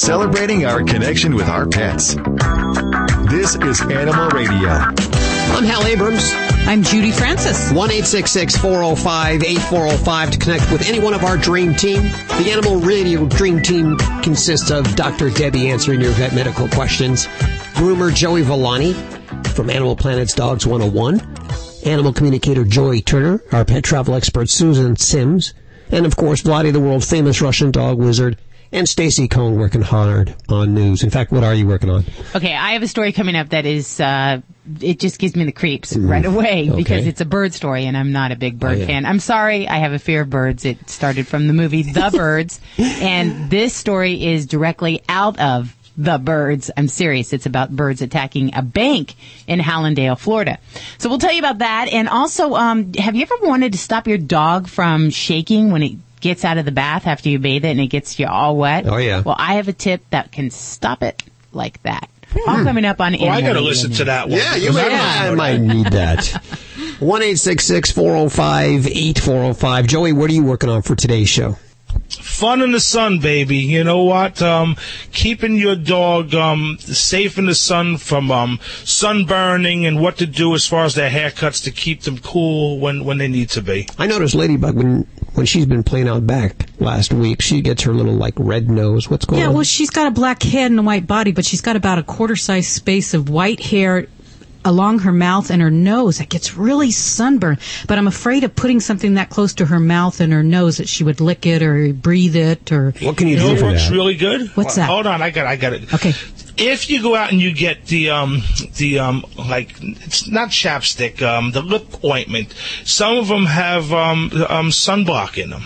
celebrating our connection with our pets. This is Animal Radio. I'm Hal Abrams. I'm Judy Francis. 1 405 8405 to connect with any one of our dream team. The Animal Radio Dream Team consists of Dr. Debbie answering your vet medical questions, groomer Joey Villani from Animal Planet's Dogs 101, animal communicator Joy Turner, our pet travel expert Susan Sims, and of course, Vladi, the world famous Russian dog wizard, and Stacy Cohn working hard on news. In fact, what are you working on? Okay, I have a story coming up that is, uh, it just gives me the creeps right away Mm. Okay. because it's a bird story and I'm not a big bird Oh, yeah. fan. I'm sorry, I have a fear of birds. It started from the movie The Birds and this story is directly out of the birds. I'm serious. It's about birds attacking a bank in Hallandale, Florida. So we'll tell you about that. And also, um, have you ever wanted to stop your dog from shaking when it gets out of the bath after you bathe it and it gets you all wet? Oh, yeah. Well, I have a tip that can stop it like that. All coming up on Oh, I got to listen to that one. Yeah, you because might, I don't I know might that. need that. 1 405 8405. Joey, what are you working on for today's show? Fun in the sun, baby. You know what? Um, keeping your dog um, safe in the sun from um, sunburning and what to do as far as their haircuts to keep them cool when, when they need to be. I noticed Ladybug when when she's been playing out back last week, she gets her little like red nose. What's going Yeah, on? Yeah, well, she's got a black head and a white body, but she's got about a quarter size space of white hair along her mouth and her nose that gets really sunburned. But I'm afraid of putting something that close to her mouth and her nose that she would lick it or breathe it or. what can you, You know do what for works that? really good? What's Well, that? Hold on, I got, I got it. Okay. If you go out and you get the um the um like it's not chapstick um the lip ointment, some of them have um um sunblock in them.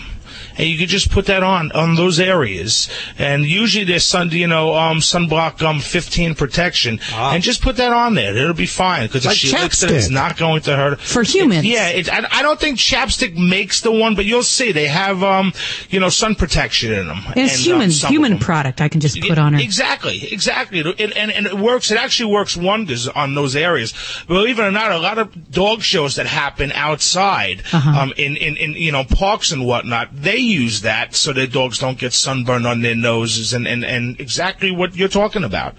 And you could just put that on on those areas, and usually there's sun, you know, um, sunblock um 15 protection, and just put that on there. It'll be fine because if Ah. Like she licks it, it's not going to hurt. For humans. It- yeah, it, I, I don't think chapstick makes the one, but you'll see they have um you know sun protection in them. And it's human, human product I can just put on her. Exactly, exactly. It, it- and, and it works. It actually works wonders on those areas. Believe it or not, a lot of dog shows that happen outside, Uh-huh. um, in, in, in you know parks and whatnot, they use that so their dogs don't get sunburned on their noses and, and, and exactly what you're talking about.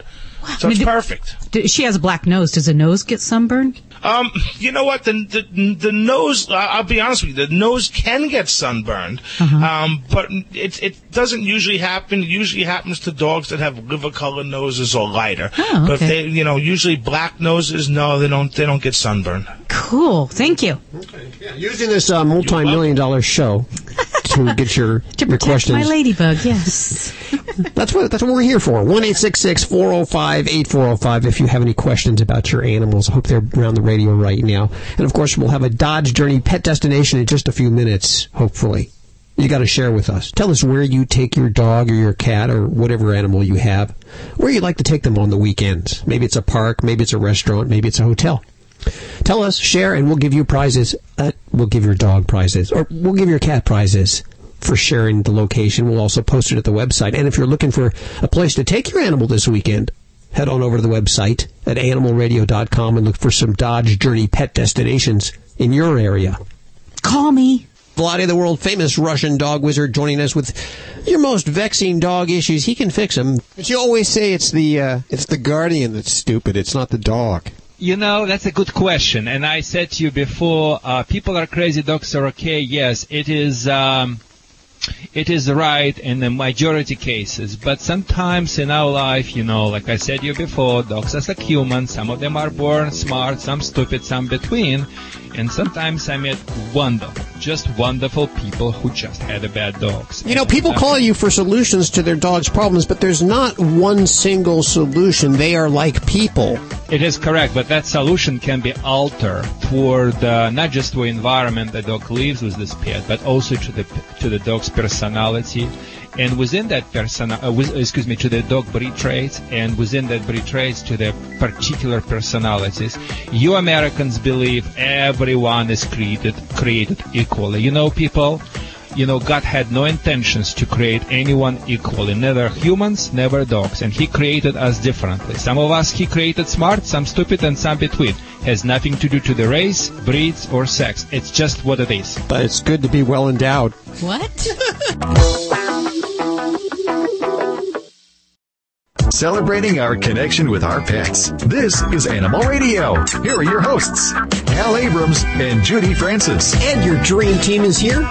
So I it's mean, do- perfect. D- She has a black nose. Does the nose get sunburned? Um, you know what? The the, the nose. I'll be honest with you. The nose can get sunburned, Uh-huh. um, but it it doesn't usually happen. It usually happens to dogs that have liver color noses or lighter. Oh, But they, you know, usually black noses, no, they don't. They don't get sunburned. Cool. Thank you. Okay. Using this uh, multi-million dollar show to get your, To your questions. my ladybug, yes. That's what that's what we're here for. One eight six six four zero five eight four zero five. If you have any questions about your animals, I hope they're around the radio right now. And of course, we'll have a Dodge Journey pet destination in just a few minutes. Hopefully, you got to share with us. Tell us where you take your dog or your cat or whatever animal you have. Where you like to take them on the weekends. Maybe it's a park. Maybe it's a restaurant. Maybe it's a hotel. Tell us, share, and we'll give you prizes. Uh, we'll give your dog prizes, or we'll give your cat prizes for sharing the location. We'll also post it at the website. And if you're looking for a place to take your animal this weekend, head on over to the website at animalradio.com and look for some Dodge Journey pet destinations in your area. Call me. Vladi, the world famous Russian dog wizard, joining us with your most vexing dog issues. He can fix them. But you always say it's the uh, it's the guardian that's stupid. It's not the dog. You know, that's a good question. And I said to you before, uh, people are crazy, dogs are okay. Yes, it is, um, it is right in the majority cases. But sometimes in our life, you know, like I said to you before, dogs are like humans. Some of them are born smart, some stupid, some between. And sometimes I met wonderful, just wonderful people who just had a bad dogs. You know, people call you for solutions to their dog's problems, but there's not one single solution. They are like people. It is correct, but that solution can be altered toward uh, not just the environment the dog lives with this pet, but also to the to the dog's personality, and within that person, uh, with, excuse me, to the dog breed traits, and within that breed traits to the particular personalities. You Americans believe everyone is created created equally. You know, people you know, God had no intentions to create anyone equally, neither humans, never dogs, and He created us differently. Some of us He created smart, some stupid, and some between. Has nothing to do to the race, breeds, or sex. It's just what it is. But it's good to be well endowed. What? celebrating our connection with our pets. This is Animal Radio. Here are your hosts, Hal Abrams and Judy Francis. And your dream team is here.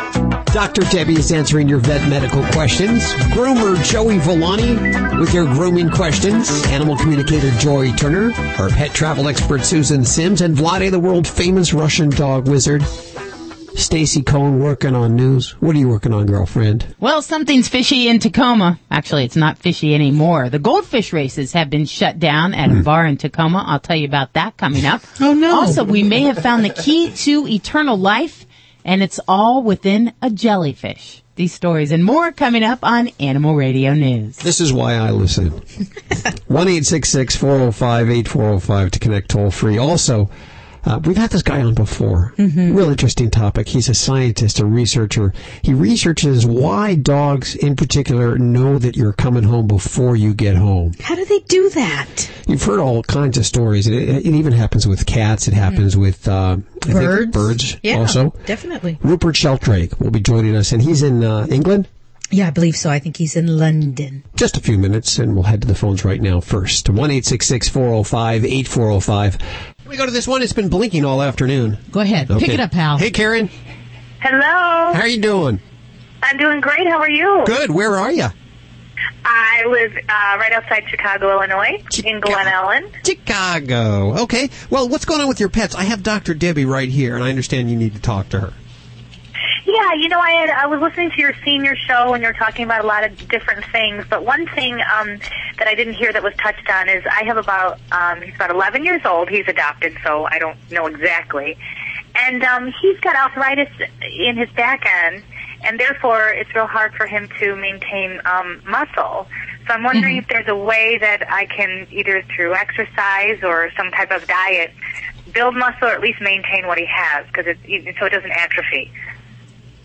Dr. Debbie is answering your vet medical questions. Groomer Joey Villani with your grooming questions. Animal communicator Joy Turner. Our pet travel expert Susan Sims. And Vlade, the world famous Russian dog wizard. Stacy Cohen working on news. What are you working on, girlfriend? Well, something's fishy in Tacoma. Actually, it's not fishy anymore. The goldfish races have been shut down at a hmm. bar in Tacoma. I'll tell you about that coming up. Oh, no. Also, we may have found the key to eternal life, and it's all within a jellyfish. These stories and more coming up on Animal Radio News. This is why I listen. 1 405 8405 to connect toll free. Also, uh, we've had this guy on before. Real interesting topic. He's a scientist, a researcher. He researches why dogs, in particular, know that you're coming home before you get home. How do they do that? You've heard all kinds of stories. It, it even happens with cats. It happens with uh, Birds? birds Yeah, also. definitely. Rupert Sheldrake will be joining us, and he's in uh, England. Yeah, I believe so. I think he's in London. Just a few minutes, and we'll head to the phones right now first. 1 405 8405. We go to this one. It's been blinking all afternoon. Go ahead. Pick it up, Hal. Hey, Karen. Hello. How are you doing? I'm doing great. How are you? Good. Where are you? I live uh, right outside Chicago, Illinois, in Glen Ellyn. Chicago. Okay. Well, what's going on with your pets? I have Dr. Debbie right here, and I understand you need to talk to her. Yeah, you know, I had I was listening to your senior show and you're talking about a lot of different things, but one thing um, that I didn't hear that was touched on is I have about um, he's about 11 years old. He's adopted, so I don't know exactly, and um, he's got arthritis in his back end, and therefore it's real hard for him to maintain um, muscle. So I'm wondering if there's a way that I can either through exercise or some type of diet build muscle or at least maintain what he has because it so it doesn't atrophy.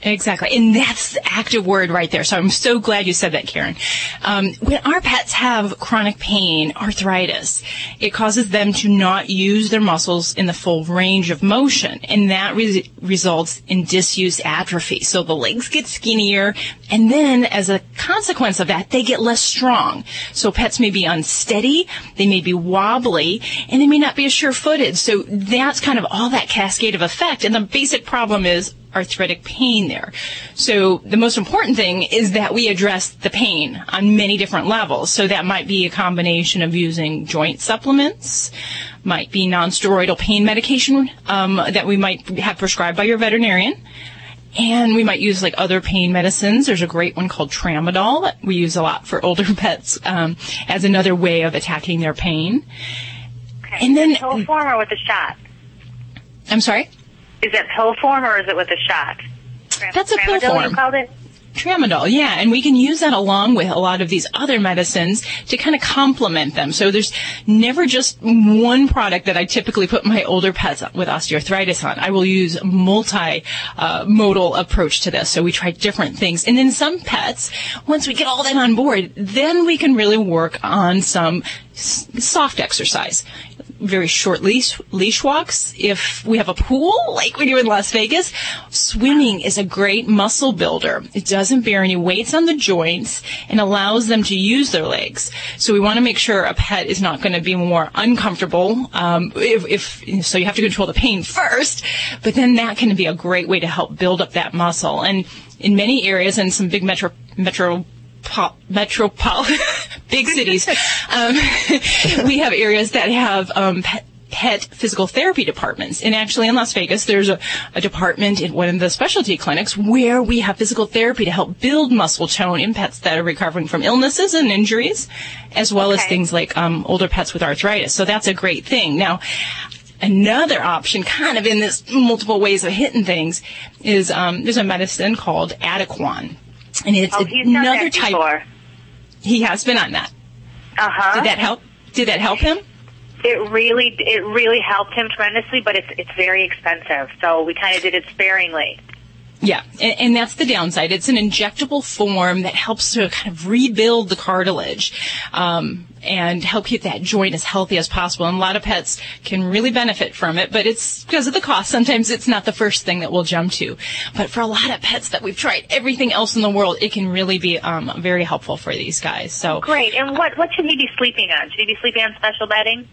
Exactly. And that's the active word right there. So I'm so glad you said that, Karen. Um, when our pets have chronic pain, arthritis, it causes them to not use their muscles in the full range of motion. And that re- results in disuse atrophy. So the legs get skinnier. And then as a consequence of that, they get less strong. So pets may be unsteady. They may be wobbly and they may not be as sure footed. So that's kind of all that cascade of effect. And the basic problem is arthritic pain there. So the most important thing is that we address the pain on many different levels. So that might be a combination of using joint supplements, might be nonsteroidal pain medication um, that we might have prescribed by your veterinarian. And we might use like other pain medicines. There's a great one called Tramadol that we use a lot for older pets um, as another way of attacking their pain. And then, pill form or with a shot? I'm sorry? Is it pill form or is it with a shot? That's a pill form. You called it? Tramadol, yeah, and we can use that along with a lot of these other medicines to kind of complement them. So there's never just one product that I typically put my older pets with osteoarthritis on. I will use a multi-modal uh, approach to this. So we try different things. And then some pets, once we get all that on board, then we can really work on some s- soft exercise very short leash, leash walks. If we have a pool, like we do in Las Vegas, swimming is a great muscle builder. It doesn't bear any weights on the joints and allows them to use their legs. So we want to make sure a pet is not going to be more uncomfortable. Um, if, if so, you have to control the pain first, but then that can be a great way to help build up that muscle. And in many areas, and some big metro metro pop, metropol big cities, um, we have areas that have um, pet, pet physical therapy departments. And actually, in Las Vegas, there's a, a department in one of the specialty clinics where we have physical therapy to help build muscle tone in pets that are recovering from illnesses and injuries, as well as things like um, older pets with arthritis. So that's a great thing. Now. Another option, kind of in this multiple ways of hitting things, is um, there's a medicine called Adequan, and it's Oh, another type. before. He has been on that. Uh huh. Did that help? Did that help him? It really, it really helped him tremendously, but it's it's very expensive. So we kind of did it sparingly. Yeah, and, and that's the downside. It's an injectable form that helps to kind of rebuild the cartilage um, and help keep that joint as healthy as possible. And a lot of pets can really benefit from it, but it's because of the cost. Sometimes it's not the first thing that we'll jump to. But for a lot of pets that we've tried everything else in the world, it can really be um, very helpful for these guys. So Great. And what what should he be sleeping on? Should he be sleeping on special bedding?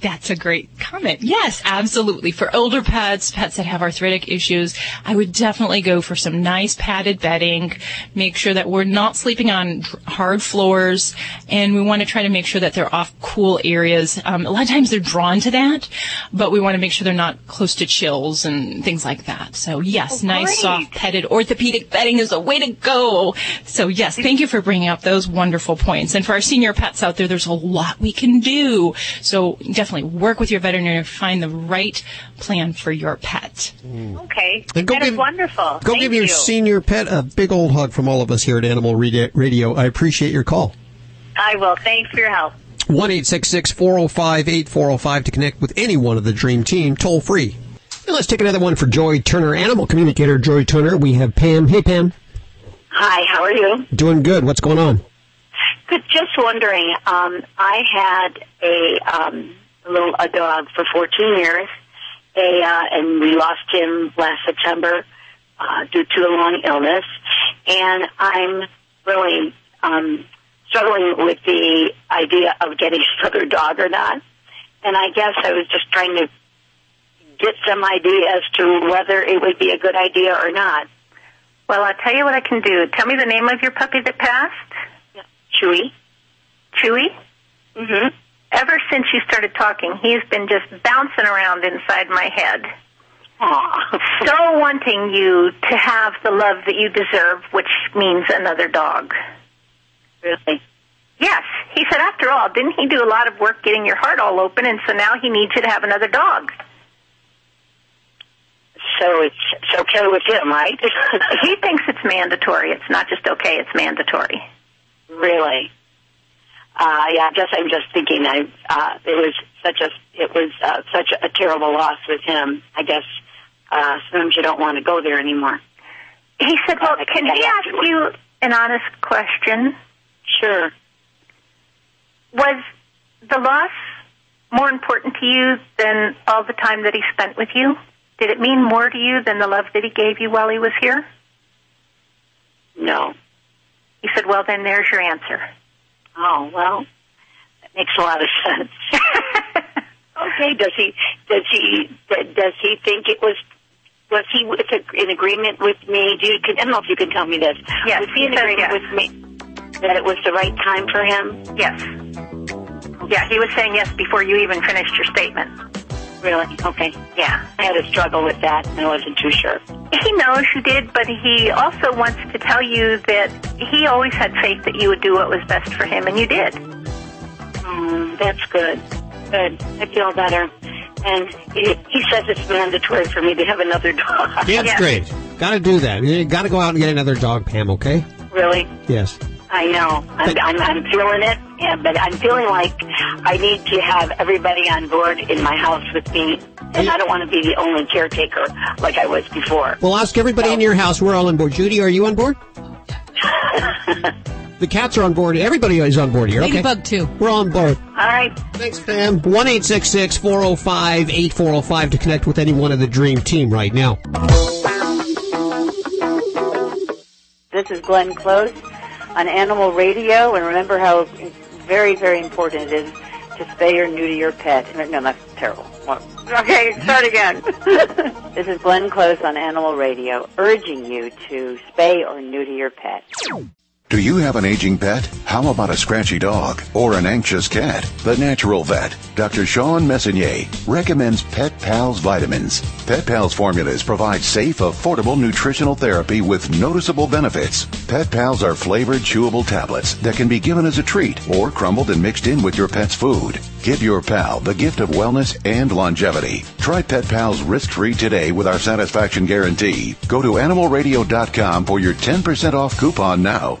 That's a great comment. Yes, absolutely. For older pets, pets that have arthritic issues, I would definitely go for some nice padded bedding. Make sure that we're not sleeping on hard floors, and we want to try to make sure that they're off cool areas. Um, a lot of times they're drawn to that, but we want to make sure they're not close to chills and things like that. So yes, Oh, nice soft padded orthopedic bedding is a way to go. So yes, thank you for bringing up those wonderful points. And for our senior pets out there, there's a lot we can do. So definitely work with your veterinarian to find the right plan for your pet. Okay. And go that is give- wonderful. Go Thank give your you. senior pet a big old hug from all of us here at Animal Radio. I appreciate your call. I will. Thanks for your help. 1 405 8405 to connect with any one of the Dream Team, toll free. And let's take another one for Joy Turner, animal communicator Joy Turner. We have Pam. Hey, Pam. Hi, how are you? Doing good. What's going on? Good. Just wondering. Um, I had a um, a little a dog for 14 years, a uh, and we lost him last September uh, due to a long illness, and I'm really um, struggling with the idea of getting another dog or not. And I guess I was just trying to get some idea as to whether it would be a good idea or not. Well, I'll tell you what I can do. Tell me the name of your puppy that passed. Chewy. Chewy? Mm-hmm. Ever since you started talking, he's been just bouncing around inside my head. So wanting you to have the love that you deserve, which means another dog. Really? Yes. He said, after all, didn't he do a lot of work getting your heart all open, and so now he needs you to have another dog? So it's, it's okay with him, right? he thinks it's mandatory. It's not just okay, it's mandatory. Really? Uh, yeah, I guess I'm just thinking I, uh, it was such a, it was, uh, such a terrible loss with him. I guess, uh, sometimes you don't want to go there anymore. He said, well, can he ask you an honest question? Sure. Was the loss more important to you than all the time that he spent with you? Did it mean more to you than the love that he gave you while he was here? No. He said, well, then there's your answer. Oh, well, that makes a lot of sense. okay, does he, does he, does he think it was, was he with a, in agreement with me? Do you, I don't know if you can tell me this. Yes, Was he in agreement yes. with me that it was the right time for him? Yes. Yeah, he was saying yes before you even finished your statement. Really? Okay. Yeah. I had a struggle with that and I wasn't too sure. He knows you did, but he also wants to tell you that he always had faith that you would do what was best for him, and you did. Mm, that's good. Good. I feel better. And he, he says it's mandatory for me to have another dog. Yeah, that's great. Got to do that. You got to go out and get another dog, Pam. Okay? Really? Yes. I know. I'm, I'm, I'm feeling it, yeah, but I'm feeling like I need to have everybody on board in my house with me, and I don't want to be the only caretaker like I was before. Well, ask everybody in your house. We're all on board. Judy, are you on board? the cats are on board. Everybody is on board here. Okay. Ladybug too. We're all on board. All right. Thanks, Pam. One eight six six four zero five eight four zero five to connect with any one of the Dream Team right now. This is Glenn Close on Animal Radio, and remember how very, very important it is to spay or neuter your pet. No, that's terrible. Okay, start again. this is Glenn Close on Animal Radio, urging you to spay or neuter your pet. Do you have an aging pet? How about a scratchy dog or an anxious cat? The Natural Vet, Dr. Shawn Messonnier, recommends Pet Pals vitamins. Pet Pals formulas provide safe, affordable nutritional therapy with noticeable benefits. Pet Pals are flavored, chewable tablets that can be given as a treat or crumbled and mixed in with your pet's food. Give your pal the gift of wellness and longevity. Try Pet Pals risk-free today with our satisfaction guarantee. Go to animalradio.com for your 10% off coupon now.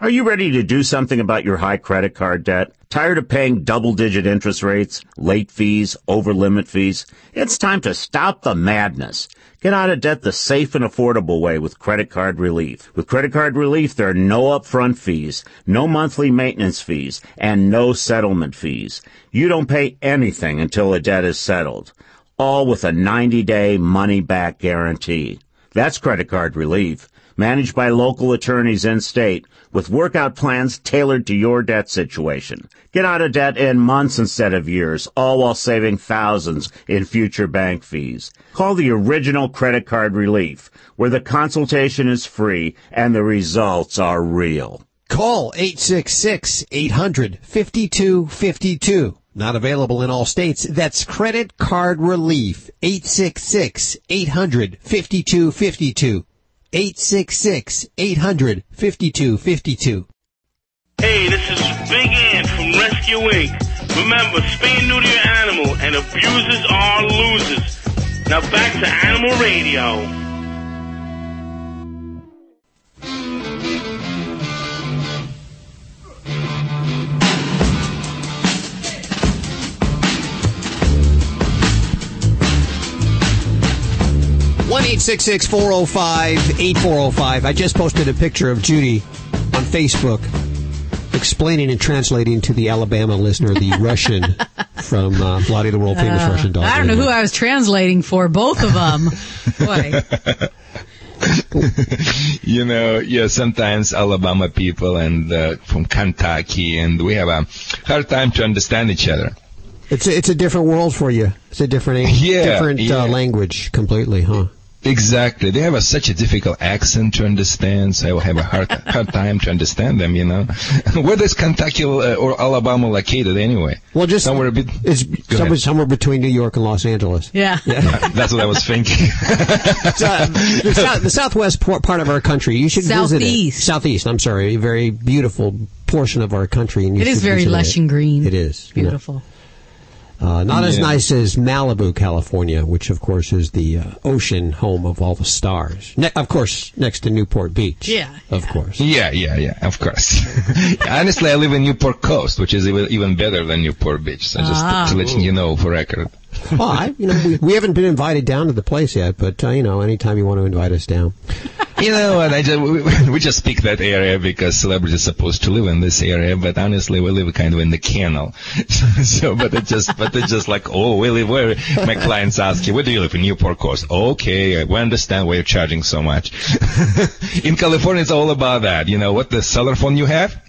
Are you ready to do something about your high credit card debt? Tired of paying double digit interest rates, late fees, over limit fees? It's time to stop the madness. Get out of debt the safe and affordable way with credit card relief. With credit card relief, there are no upfront fees, no monthly maintenance fees, and no settlement fees. You don't pay anything until a debt is settled. All with a 90 day money back guarantee. That's credit card relief managed by local attorneys in state with workout plans tailored to your debt situation. Get out of debt in months instead of years, all while saving thousands in future bank fees. Call the original credit card relief, where the consultation is free and the results are real. Call 866-800-5252. Not available in all states. That's credit card relief. 866-800-5252. 866-800-5252. Hey, this is Big Ant from Rescue Inc. Remember, spay neuter your animal, and abusers are losers. Now back to Animal Radio. Eight six six four zero five eight four zero five. I just posted a picture of Judy on Facebook explaining and translating to the Alabama listener the Russian from uh, Vladi the World Famous Uh, Russian Dog. I don't know who I was translating for. Both of them. Boy. you know, yeah, sometimes Alabama people and uh, from Kentucky, and we have a hard time to understand each other. It's a, it's a different world for you. It's a different Yeah, different yeah. Uh, language completely, huh? Exactly. They have a, such a difficult accent to understand, so I will have a hard, hard time to understand them, you know. Where is Kentucky uh, or Alabama located anyway? Well, just somewhere a bit. It's somewhere, somewhere between New York and Los Angeles. Yeah. yeah. That's what I was thinking. It's, uh, the, south, the southwest por- part of our country. You should visit it. Southeast. Southeast. I'm sorry, a very beautiful portion of our country. And you It is very lush it. and green. It is you know. Beautiful. Uh, not as nice as Malibu, California, which of course is the uh, ocean home of all the stars. Ne- of course, next to Newport Beach. Yeah, of course. Yeah, yeah, yeah, of course. Honestly, I live in Newport Coast, which is even, even better than Newport Beach. So just Ah. to, to let you know for record. Well, I, you know, we, we haven't been invited down to the place yet, but uh, you know, anytime you want to invite us down. You know, I just, we, we just pick that area because celebrities are supposed to live in this area, but honestly, we live kind of in the canal. so, but it just, but it's just like, oh, we live where? My clients ask you, where do you live? In Newport Coast. Okay, we understand why you're charging so much. in California, it's all about that. You know what the cell phone you have?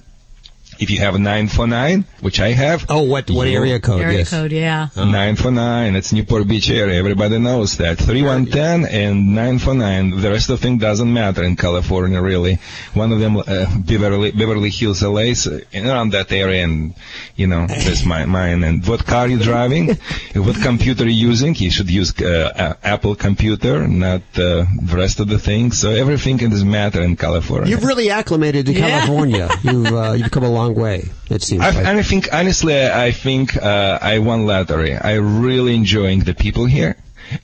If you have a 949, which I have. Oh, what, what area code? Area yes. code, yeah. 949. It's Newport Beach area. Everybody knows that. 3110 and 949. The rest of thing doesn't matter in California, really. One of them, uh, Beverly, Beverly Hills, LA, so around that area, and, you know, that's my, mine. And what car you driving? what computer you using? You should use, uh, a- Apple computer, not, uh, the rest of the things. So everything does matter in California. You've really acclimated to Yeah. California. You've uh, you've come a long way. It seems. I, like. I think honestly, I think uh, I won lottery. I really enjoying the people here.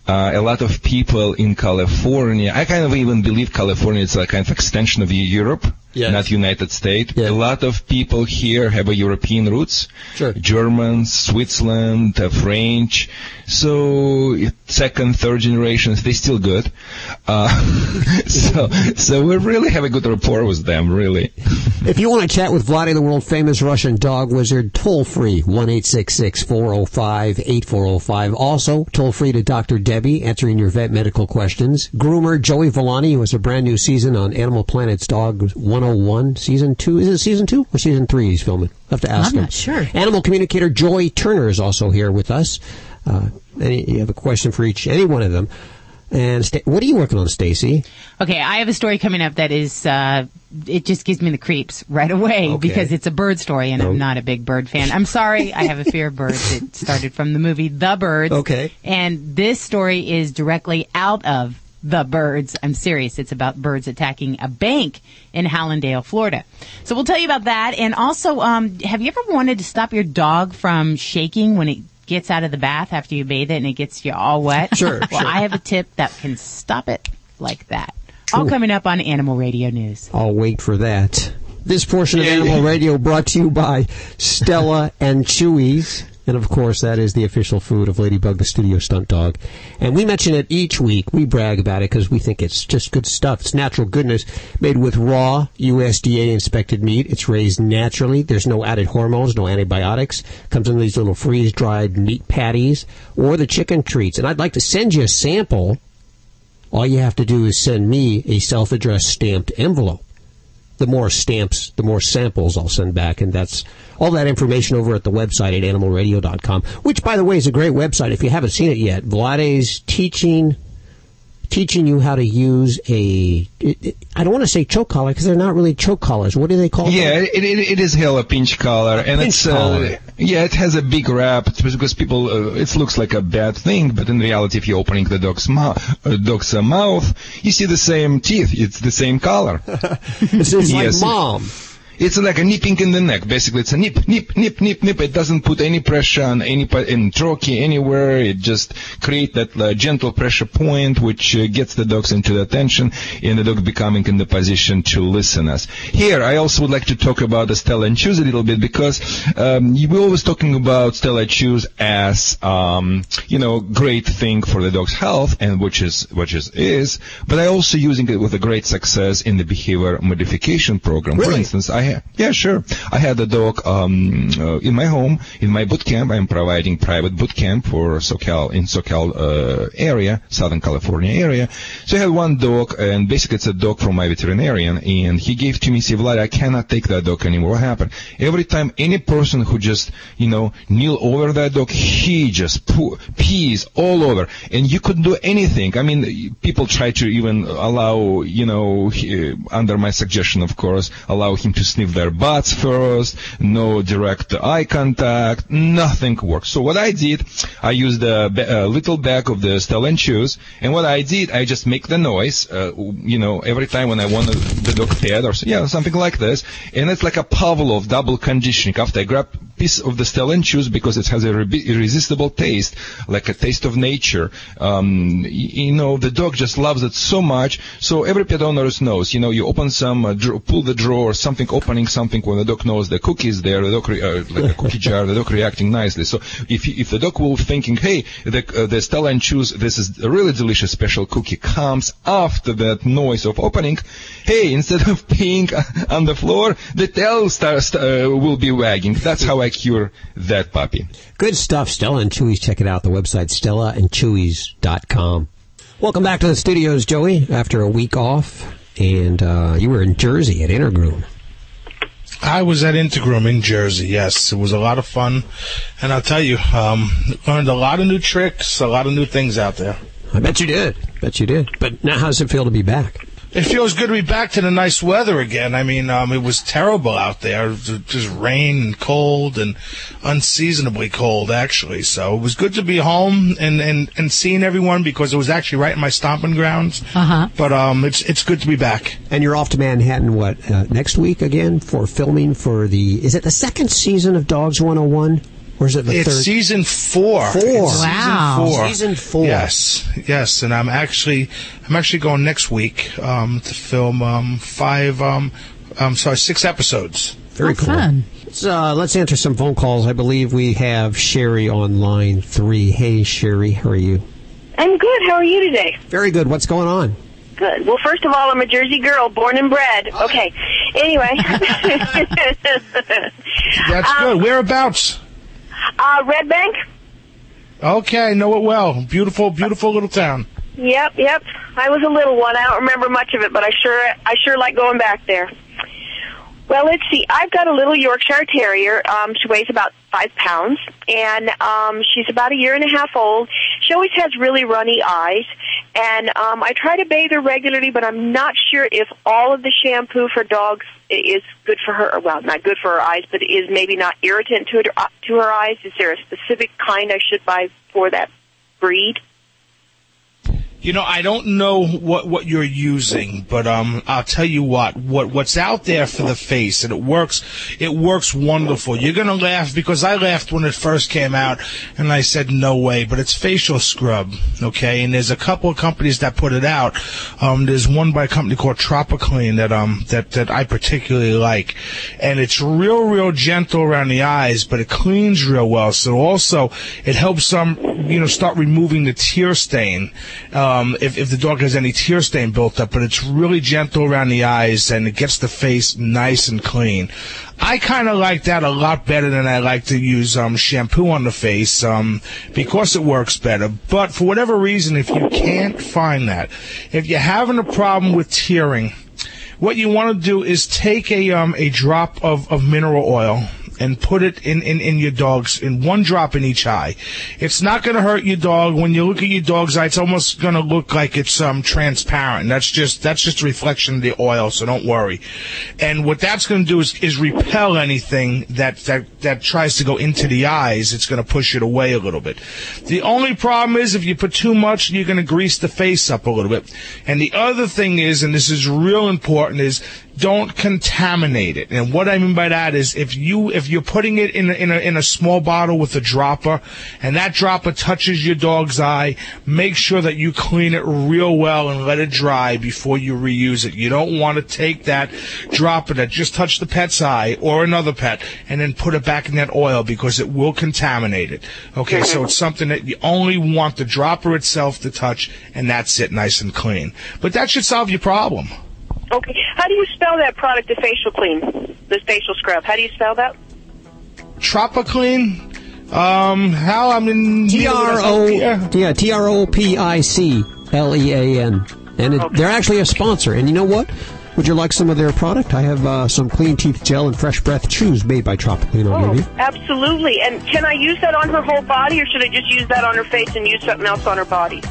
Uh, a lot of people in California. I kind of even believe California is a kind of extension of Europe, Yes. not United States. A lot of people here have a European roots. Sure. Germans, Switzerland, uh, French. So second, third generations, they still good. Uh, so so we really have a good rapport with them, really. If you want to chat with Vladdy, the world famous Russian dog wizard, toll free one eight six six four zero five eight four zero five. Also, toll free to Dr. Debbie answering your vet medical questions. Groomer Joey Villani, who has a brand new season on Animal Planet's Dog 101, season two. Is it season two or season three? He's filming. I have to ask I'm him. not sure. Animal communicator Joy Turner is also here with us. Uh, any, you have a question for each, any one of them. And Sta- what are you working on, Stacy? Okay, I have a story coming up that is, uh, it just gives me the creeps right away Okay. because it's a bird story and I'm not a big bird fan. I'm sorry, I have a fear of birds. It started from the movie The Birds. Okay. And this story is directly out of The Birds. I'm serious. It's about birds attacking a bank in Hallandale, Florida. So we'll tell you about that. And also, um, have you ever wanted to stop your dog from shaking when it gets out of the bath after you bathe it and it gets you all wet? Sure, Well, sure. I have a tip that can stop it like that. All Cool. coming up on Animal Radio News. I'll wait for that. This portion of Animal Radio brought to you by Stella and Chewy's. And of course, that is the official food of Ladybug, the studio stunt dog. And we mention it each week. We brag about it because we think it's just good stuff. It's natural goodness made with raw USDA inspected meat. It's raised naturally. There's no added hormones, no antibiotics. Comes in these little freeze dried meat patties or the chicken treats. And I'd like to send you a sample. All you have to do is send me a self addressed stamped envelope the more stamps, the more samples I'll send back. And that's all that information over at the website at animalradio.com, which, by the way, is a great website. If you haven't seen it yet, Vlade's teaching, teaching you how to use a, I don't want to say choke collar because they're not really choke collars. What do they call Yeah, them? it, it, it is hell a pinch collar, and pinch it's collar. Uh, yeah, it has a big wrap it's because people uh, it looks like a bad thing, but in reality, if you're opening the dog's mouth, uh, dog's uh, mouth, you see the same teeth. It's the same color. It's, it's like mom. It's like a nipping in the neck. Basically, it's a nip, nip, nip, nip, nip. It doesn't put any pressure on any in trachea anywhere. It just creates that uh, gentle pressure point, which uh, gets the dogs into the attention, and the dog becoming in the position to listen us. Here, I also would like to talk about the Stella and Choose a little bit because um, we're always talking about Stella Choose as um, you know great thing for the dog's health, and which is which is is. But I also using it with a great success in the behavior modification program. For instance, I ha- yeah sure I had a dog um, uh, in my home in my boot camp. I'm providing private boot camp for SoCal in SoCal uh, area, Southern California area. So I had one dog, and basically it's a dog from my veterinarian, and he gave to me, say, Vlad, I cannot take that dog anymore. What happened? Every time any person who just, you know, kneel over that dog, he just poo- pees all over, and you couldn't do anything. I mean, people try to even allow, you know, he, under my suggestion, of course, allow him to sniff their butts first, no direct eye contact, nothing works. So what I did, I used a, a little bag of the Stellan chews, and what I did, I just make the noise, uh, you know, every time when I want the dog pet or yeah, something like this, and it's like a Pavlov double conditioning. After I grab piece of the Stellan chews because it has a re- irresistible taste, like a taste of nature. Um, you know, the dog just loves it so much. So every pet owner knows, you know, you open some, uh, pull the drawer, something opening something when the dog knows the cookie is there, the dog re- uh, like a cookie jar, the dog reacting nicely. So if if the dog will thinking, hey, the uh, the Stella and Chews, this is a really delicious special cookie comes after that noise of opening. Hey, instead of peeing on the floor, the tail starts uh, will be wagging. That's how I cure that puppy. Good stuff, Stella and Chewy's. Check it out. The website, stellaandchewy's.com. Welcome back to the studios, Joey, after a week off. And uh, you were in Jersey at Intergroom. I was at Intergroom in Jersey. Yes, it was a lot of fun, and I'll tell you, um, learned a lot of new tricks, a lot of new things out there. I bet you did. Bet you did. But now, how does it feel to be back? It feels good to be back to the nice weather again. I mean, um, it was terrible out there. Just rain and cold and unseasonably cold, actually. So it was good to be home and, and, and seeing everyone because it was actually right in my stomping grounds. Uh-huh. But um, it's it's good to be back. And you're off to Manhattan, what, uh, next week again for filming for the. Is it the second season of Dogs 101? Or is it the it's third? season four. Four. It's Wow. Season four. Season four. Yes, yes, and I'm actually I'm actually going next week um, to film um, five um, um sorry six episodes. Very cool. Let's, uh, let's answer some phone calls. I believe we have Sherry on line three. Hey, Sherry, how are you? I'm good. How are you today? Very good. What's going on? Good. Well, first of all, I'm a Jersey girl, born and bred. Okay. Anyway. That's Um, good. Whereabouts? Uh, Red Bank? Okay, I know it well. Beautiful, beautiful little town. Yep, yep. I was a little one. I don't remember much of it, but I sure, I sure like going back there. Well, let's see. I've got a little Yorkshire Terrier. Um, she weighs about five pounds, and um, she's about a year and a half old. She always has really runny eyes, And um, I try to bathe her regularly, but I'm not sure if all of the shampoo for dogs is good for her. Well, not good for her eyes, but is maybe not irritant to her, to her eyes. Is there a specific kind I should buy for that breed? You know, I don't know what what you're using, but um, I'll tell you what what what's out there for the face, and it works. It works wonderful. You're gonna laugh because I laughed when it first came out, and I said no way. But it's facial scrub, okay? And there's a couple of companies that put it out. Um, there's one by a company called Tropiclean that um that that I particularly like, and it's real real gentle around the eyes, but it cleans real well. So also it helps um you know start removing the tear stain. Um, if, if the dog has any tear stain built up, but it's really gentle around the eyes and it gets the face nice and clean. I kind of like that a lot better than I like to use um, shampoo on the face um, because it works better. But for whatever reason, if you can't find that, if you're having a problem with tearing, what you want to do is take a um, a drop of, of mineral oil and put it in, in, in your dog's in one drop in each eye. It's not going to hurt your dog. When you look at your dog's eye, it's almost going to look like it's um transparent. That's just that's just a reflection of the oil, so don't worry. And what that's going to do is is repel anything that that that tries to go into the eyes. It's going to push it away a little bit. The only problem is if you put too much, you're going to grease the face up a little bit. And the other thing is, and this is real important, is don't contaminate it. And what I mean by that is if you if you're putting it in a, in a in a small bottle with a dropper and that dropper touches your dog's eye, make sure that you clean it real well and let it dry before you reuse it. You don't want to take that dropper that just touched the pet's eye or another pet and then put it back in that oil because it will contaminate it. Okay, so it's something that you only want the dropper itself to touch and that's it nice and clean. But that should solve your problem. Okay. How do you spell that product, the facial clean, the facial scrub? How do you spell that? Tropiclean. Um, how I mean T R O yeah T R O P I C L E A N, and it, they're actually a sponsor. And you know what? Would you like some of their product? I have uh, some clean teeth gel and fresh breath chews made by Tropiclean. I'll Oh, give absolutely. And can I use that on her whole body, or should I just use that on her face and use something else on her body?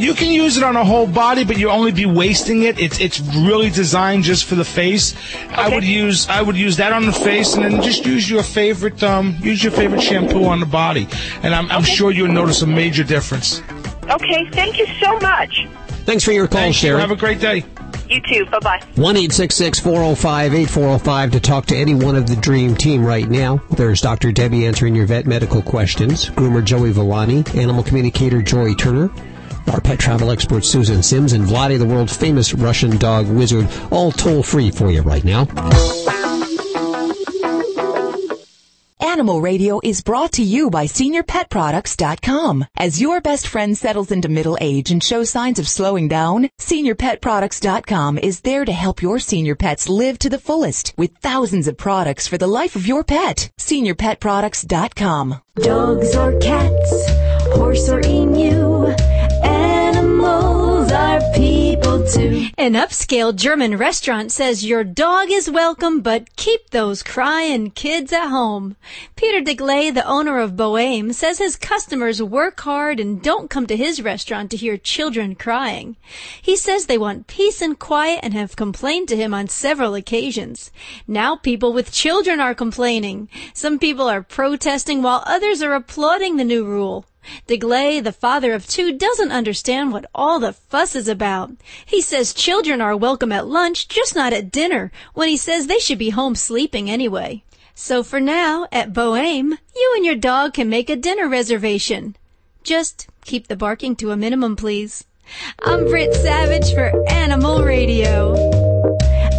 You can use it on a whole body, but you'll only be wasting it. It's it's really designed just for the face. I would use I would use that on the face, and then just use your favorite um use your favorite shampoo on the body, and I'm I'm sure you'll notice a major difference. Okay. Thank you so much. Thanks for your call, Thank you. Sharon. Have a great day. You too. Bye bye. One eight six six four zero five eight four zero five to talk to any one of the Dream Team right now. There's Dr. Debbie answering your vet medical questions, groomer Joey Villani, animal communicator Joy Turner, our pet travel expert Susan Sims, and Vladi, the world famous Russian dog wizard, all toll free for you right now. Animal Radio is brought to you by SeniorPetProducts.com. As your best friend settles into middle age and shows signs of slowing down, SeniorPetProducts.com is there to help your senior pets live to the fullest with thousands of products for the life of your pet. SeniorPetProducts.com. Dogs or cats, horse or emu, animals are people too. An upscale German restaurant says your dog is welcome, but keep those crying kids at home. Peter DeGlay, the owner of Bohème, says his customers work hard and don't come to his restaurant to hear children crying. He says they want peace and quiet and have complained to him on several occasions. Now people with children are complaining. Some people are protesting while others are applauding the new rule. DeGlay, the father of two, doesn't understand what all the fuss is about. He says children are welcome at lunch, just not at dinner, when he says they should be home sleeping anyway. So for now, at Bohème, you and your dog can make a dinner reservation. Just keep the barking to a minimum, please. I'm Britt Savage for Animal Radio.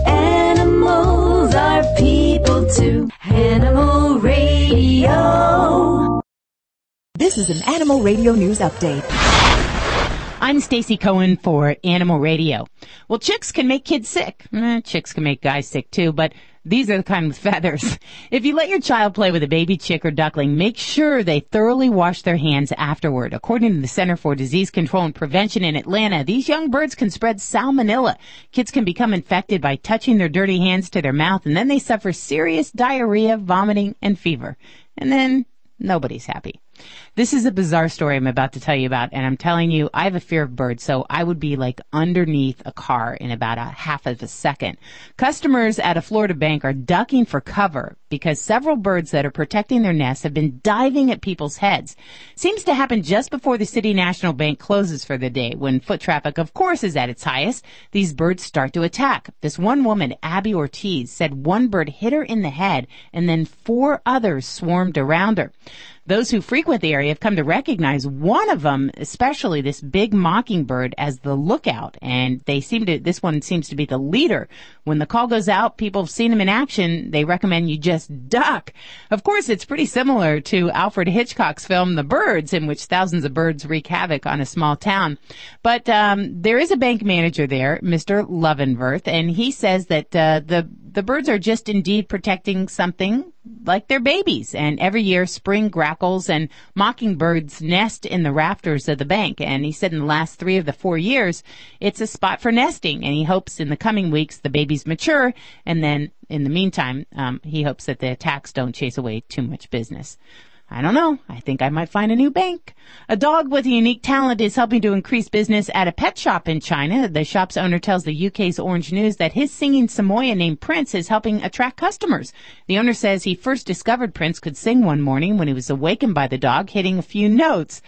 Animals are people too. Animal Radio. This is an Animal Radio News Update. I'm Stacy Cohen for Animal Radio. Well, chicks can make kids sick. Eh, chicks can make guys sick too, but these are the kind with feathers. If you let your child play with a baby chick or duckling, make sure they thoroughly wash their hands afterward. According to the Center for Disease Control and Prevention in Atlanta, these young birds can spread salmonella. Kids can become infected by touching their dirty hands to their mouth, and then they suffer serious diarrhea, vomiting, and fever. And then nobody's happy. This is a bizarre story I'm about to tell you about, and I'm telling you, I have a fear of birds, so I would be like underneath a car in about a half of a second. Customers at a Florida bank are ducking for cover because several birds that are protecting their nests have been diving at people's heads. Seems to happen just before the City National Bank closes for the day, when foot traffic, of course, is at its highest. These birds start to attack. This one woman, Abby Ortiz, said one bird hit her in the head, and then four others swarmed around her. Those who frequent the area have come to recognize one of them, especially this big mockingbird, as the lookout. And they seem to, this one seems to be the leader. When the call goes out, people have seen him in action. They recommend you just duck. Of course, it's pretty similar to Alfred Hitchcock's film The Birds, in which thousands of birds wreak havoc on a small town. But um, there is a bank manager there, Mr. Lovenverth, and he says that uh, the the birds are just indeed protecting something like their babies. And every year, spring grackles and mockingbirds nest in the rafters of the bank. And he said in the last three of the four years, it's a spot for nesting. And he hopes in the coming weeks the babies mature. And then in the meantime, um, he hopes that the attacks don't chase away too much business. I don't know. I think I might find a new bank. A dog with a unique talent is helping to increase business at a pet shop in China. The shop's owner tells the UK's Orange News that his singing Samoyed named Prince is helping attract customers. The owner says he first discovered Prince could sing one morning when he was awakened by the dog hitting a few notes.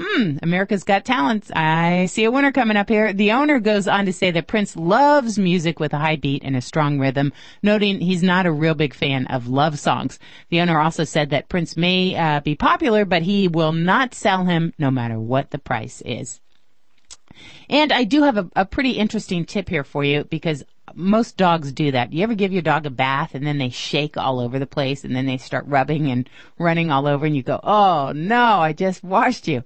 Hmm, America's Got Talent. I see a winner coming up here. The owner goes on to say that Prince loves music with a high beat and a strong rhythm, noting he's not a real big fan of love songs. The owner also said that Prince may uh, be popular, but he will not sell him no matter what the price is. And I do have a, a pretty interesting tip here for you because most dogs do that. Do You ever give your dog a bath and then they shake all over the place and then they start rubbing and running all over and you go, oh no, I just washed you.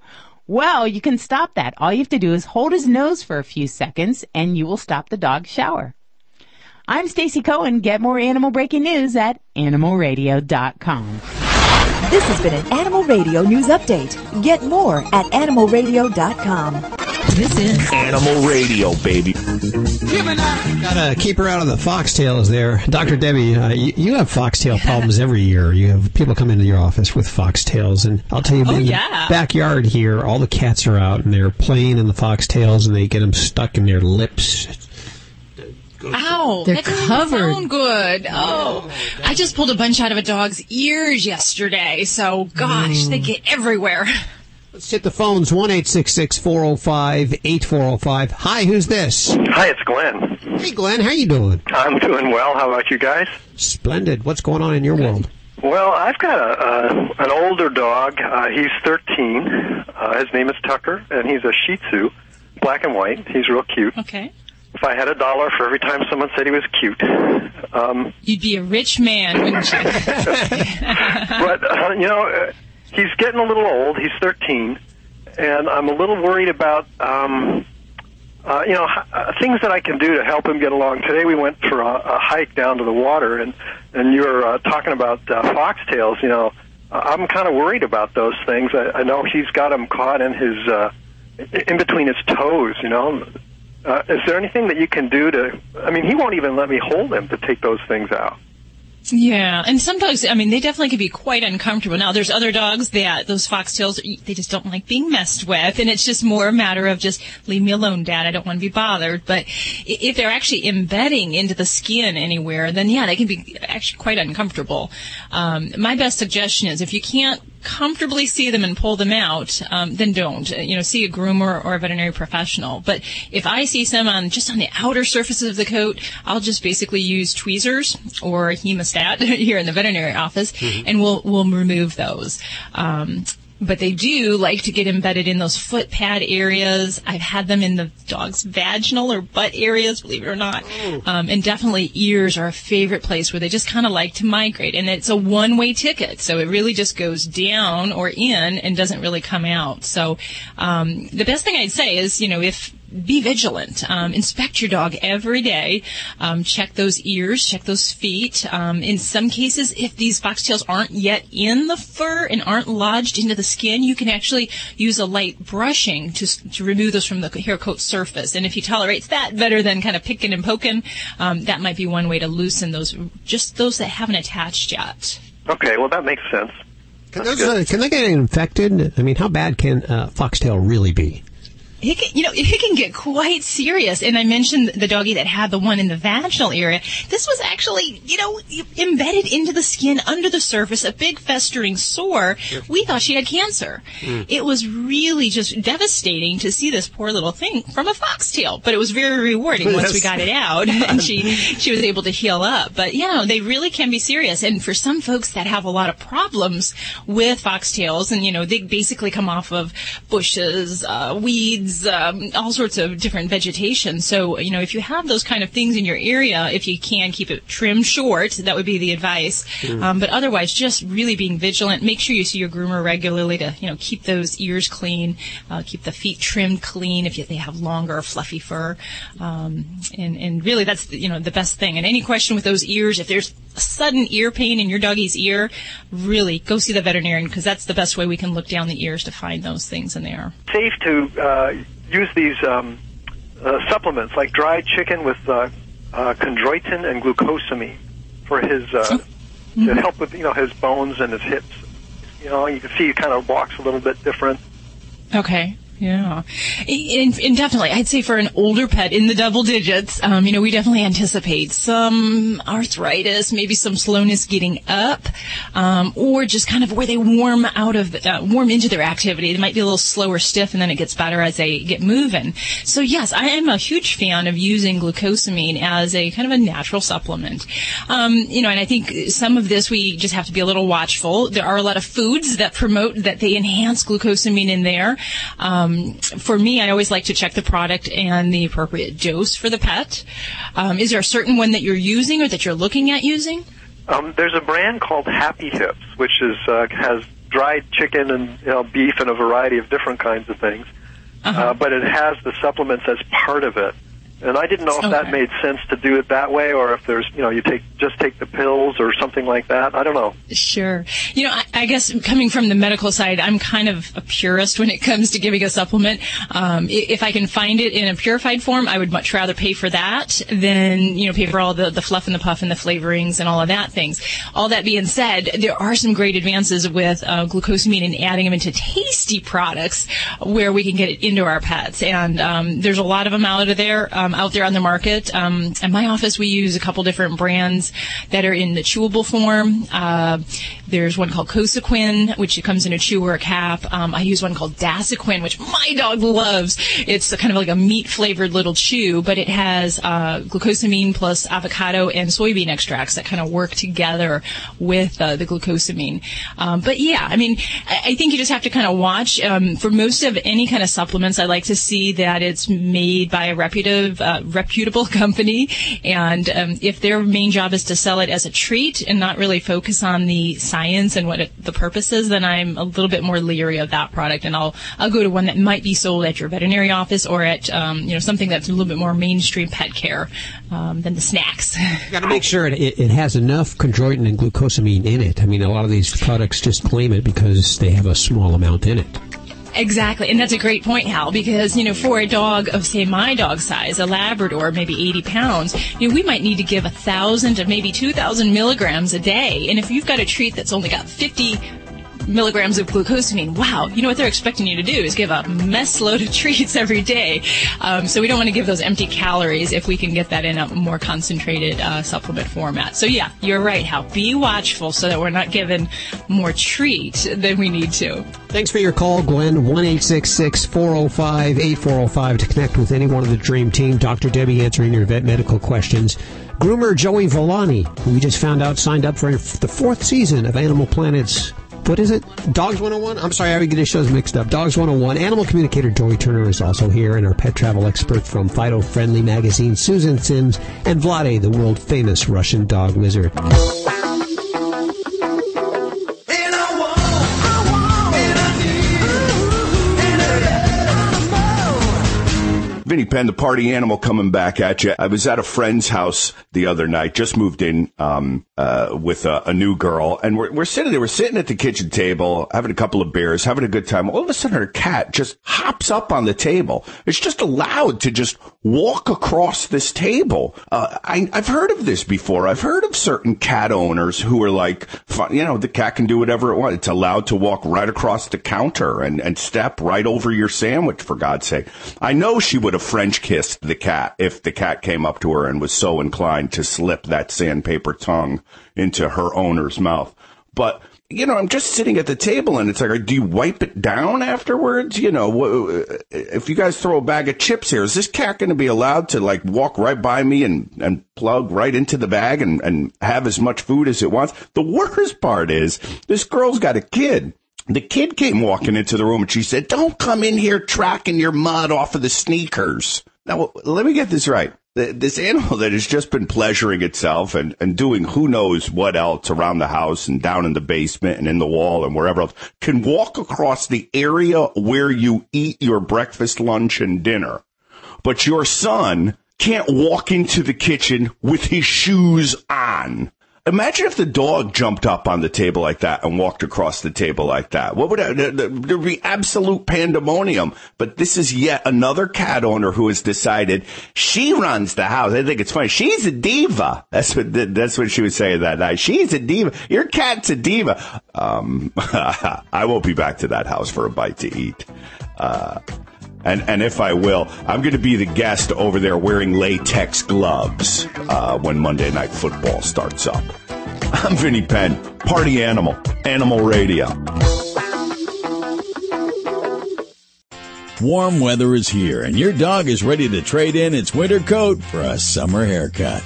Well, you can stop that. All you have to do is hold his nose for a few seconds and you will stop the dog's shower. I'm Stacy Cohen. Get more animal breaking news at animalradio.com. This has been an Animal Radio News Update. Get more at animalradio.com. This is Animal Radio, baby. Gotta keep her out of the foxtails there. Dr. Debbie, uh, you, you have foxtail problems every year. You have people come into your office with foxtails, and I'll tell you, Oh, in yeah. the backyard here, all the cats are out, and they're playing in the foxtails, and they get them stuck in their lips. Ow, They're that doesn't covered. sound good. Oh, I just pulled a bunch out of a dog's ears yesterday. So, gosh, they get everywhere. Let's hit the phones, 1 405 8405. Hi, who's this? Hi, it's Glenn. Hey, Glenn, how you doing? I'm doing well. How about you guys? Splendid. What's going on in your world? Well, I've got a, uh, an older dog. Uh, he's 13. Uh, his name is Tucker, and he's a Shih Tzu, black and white. He's real cute. Okay. If I had a dollar for every time someone said he was cute, um, You'd be a rich man, wouldn't you? but uh, you know, uh, he's getting a little old. He's 13, and I'm a little worried about um, uh, you know uh, things that I can do to help him get along. Today we went for a, a hike down to the water, and and you were uh, talking about uh, foxtails. You know, uh, I'm kind of worried about those things. I, I know he's got them caught in his uh, in between his toes. You know. Uh, is there anything that you can do to? I mean, he won't even let me hold him to take those things out. Yeah, and some dogs, I mean, they definitely can be quite uncomfortable. Now, there's other dogs that, those foxtails, they just don't like being messed with, and it's just more a matter of just, leave me alone, Dad, I don't want to be bothered. But if they're actually embedding into the skin anywhere, then yeah, they can be actually quite uncomfortable. Um, my best suggestion is if you can't comfortably see them and pull them out, um, then don't. Uh, You know, see a groomer or a veterinary professional. But if I see some on just on the outer surfaces of the coat, I'll just basically use tweezers or a hemostat here in the veterinary office, and we'll we'll remove those. Um, but they do like to get embedded in those foot pad areas. I've had them in the dog's vaginal or butt areas, believe it or not. Um, and definitely ears are a favorite place where they just kind of like to migrate. And it's a one-way ticket, so it really just goes down or in and doesn't really come out. So um, the best thing I'd say is, you know, if be vigilant. Um, inspect your dog every day. Um, check those ears, check those feet. Um, in some cases, if these foxtails aren't yet in the fur and aren't lodged into the skin, you can actually use a light brushing to, to remove those from the hair coat surface. And if he tolerates that better than kind of picking and poking, um, that might be one way to loosen those, just those that haven't attached yet. Okay, well that makes sense. Can, those, uh, can they get infected? I mean, how bad can uh, foxtail really be? It can, you know, it can get quite serious. And I mentioned the doggy that had the one in the vaginal area. This was actually, you know, embedded into the skin under the surface, a big festering sore. We thought she had cancer. Mm. It was really just devastating to see this poor little thing from a foxtail, but it was very rewarding once we got it out and she, she was able to heal up. But, you know, they really can be serious. And for some folks that have a lot of problems with foxtails and, you know, they basically come off of bushes, uh, weeds, um, all sorts of different vegetation. So, you know, if you have those kind of things in your area, if you can keep it trimmed short, that would be the advice. Mm. Um, but otherwise, just really being vigilant. Make sure you see your groomer regularly to, you know, keep those ears clean, uh, keep the feet trimmed clean if you, they have longer fluffy fur. Um, and, and really that's, you know, the best thing. And any question with those ears, if there's a sudden ear pain in your doggy's ear, really go see the veterinarian because that's the best way we can look down the ears to find those things in there. safe to uh, use these um, uh, supplements like dried chicken with uh, uh, chondroitin and glucosamine for his uh, to help with you know his bones and his hips. You know, you can see he kind of walks a little bit different. Okay. Yeah, and, definitely, I'd say for an older pet in the double digits, um, you know, we definitely anticipate some arthritis, maybe some slowness getting up, um, or just kind of where they warm out of, uh, warm into their activity. They might be a little slower, stiff, and then it gets better as they get moving. So yes, I am a huge fan of using glucosamine as a kind of a natural supplement. Um, you know, and I think some of this we just have to be a little watchful. There are a lot of foods that promote that they enhance glucosamine in there. Um, for me, I always like to check the product and the appropriate dose for the pet. Um, is there a certain one that you're using or that you're looking at using? Um, there's a brand called Happy Hips, which is uh, has dried chicken and you know, beef and a variety of different kinds of things. uh but it has the supplements as part of it. And I didn't know if that made sense to do it that way, or if there's you know you take just take the pills or something like that. I don't know. Sure. You know, I, I guess coming from the medical side, I'm kind of a purist when it comes to giving a supplement. Um, if I can find it in a purified form, I would much rather pay for that than, you know, pay for all the, the fluff and the puff and the flavorings and all of that things. All that being said, there are some great advances with uh, glucosamine and adding them into tasty products where we can get it into our pets. And um, there's a lot of them out of there, um, out there on the market. Um, at my office, we use a couple different brands that are in the chewable form. Uh, there's one called Cosequin, which comes in a chew or a cap. Um, I use one called Dasequin, which my dog loves. It's kind of like a meat flavored little chew, but it has uh, glucosamine plus avocado and soybean extracts that kind of work together with uh, the glucosamine. Um, but yeah, I mean, I, I think you just have to kind of watch. Um, for most of any kind of supplements, I like to see that it's made by a reputable, reputable company, and um, if their main job is to sell it as a treat and not really focus on the science and what it, the purpose is, then I'm a little bit more leery of that product, and I'll I'll go to one that might be sold at your veterinary office or at um, you know something that's a little bit more mainstream pet care um, than the snacks. Got to make sure it, it, it has enough chondroitin and glucosamine in it. I mean, a lot of these products just claim it because they have a small amount in it. Exactly, and that's a great point, Hal, because you know, for a dog of say my dog size, a Labrador, maybe 80 pounds, you know, we might need to give a thousand to maybe 2,000 milligrams a day, and if you've got a treat that's only got 50 milligrams of glucosamine. Wow, you know what they're expecting you to do is give a mess load of treats every day. Um, so we don't want to give those empty calories if we can get that in a more concentrated uh, supplement format. So yeah, you're right, Hal. Be watchful so that we're not given more treat than we need to. Thanks for your call, Glenn. 1 405 8405 to connect with any one of the Dream Team. Dr. Debbie answering your vet medical questions. Groomer Joey Villani, who we just found out signed up for the fourth season of Animal Planet's what is it? Dogs 101? I'm sorry, I would get his shows mixed up. Dogs 101. Animal communicator Joey Turner is also here, and our pet travel expert from Fido Friendly Magazine, Susan Sims, and Vladi, the world famous Russian dog wizard. Vinny Penn, the party animal coming back at you. I was at a friend's house the other night, just moved in, um, uh, with a, a new girl and we're, we're sitting there, we're sitting at the kitchen table, having a couple of beers, having a good time. All of a sudden her cat just hops up on the table. It's just allowed to just walk across this table. Uh, I, I've heard of this before. I've heard of certain cat owners who are like, you know, the cat can do whatever it wants. It's allowed to walk right across the counter and, and step right over your sandwich, for God's sake. I know she would have French kissed the cat if the cat came up to her and was so inclined to slip that sandpaper tongue into her owner's mouth. But you know, I'm just sitting at the table and it's like, do you wipe it down afterwards? You know, if you guys throw a bag of chips here, is this cat going to be allowed to like walk right by me and, and plug right into the bag and, and have as much food as it wants? The worst part is this girl's got a kid. The kid came walking into the room and she said, don't come in here tracking your mud off of the sneakers. Now, let me get this right this animal that has just been pleasuring itself and, and doing who knows what else around the house and down in the basement and in the wall and wherever else can walk across the area where you eat your breakfast, lunch, and dinner. But your son can't walk into the kitchen with his shoes on. Imagine if the dog jumped up on the table like that and walked across the table like that. What would there'd be absolute pandemonium? But this is yet another cat owner who has decided she runs the house. I think it's funny. She's a diva. That's what that's what she was saying that night. She's a diva. Your cat's a diva. Um, I won't be back to that house for a bite to eat. Uh, and and if I will, I'm going to be the guest over there wearing latex gloves uh, when Monday Night Football starts up. I'm Vinny Penn, Party Animal, Animal Radio. Warm weather is here, and your dog is ready to trade in its winter coat for a summer haircut.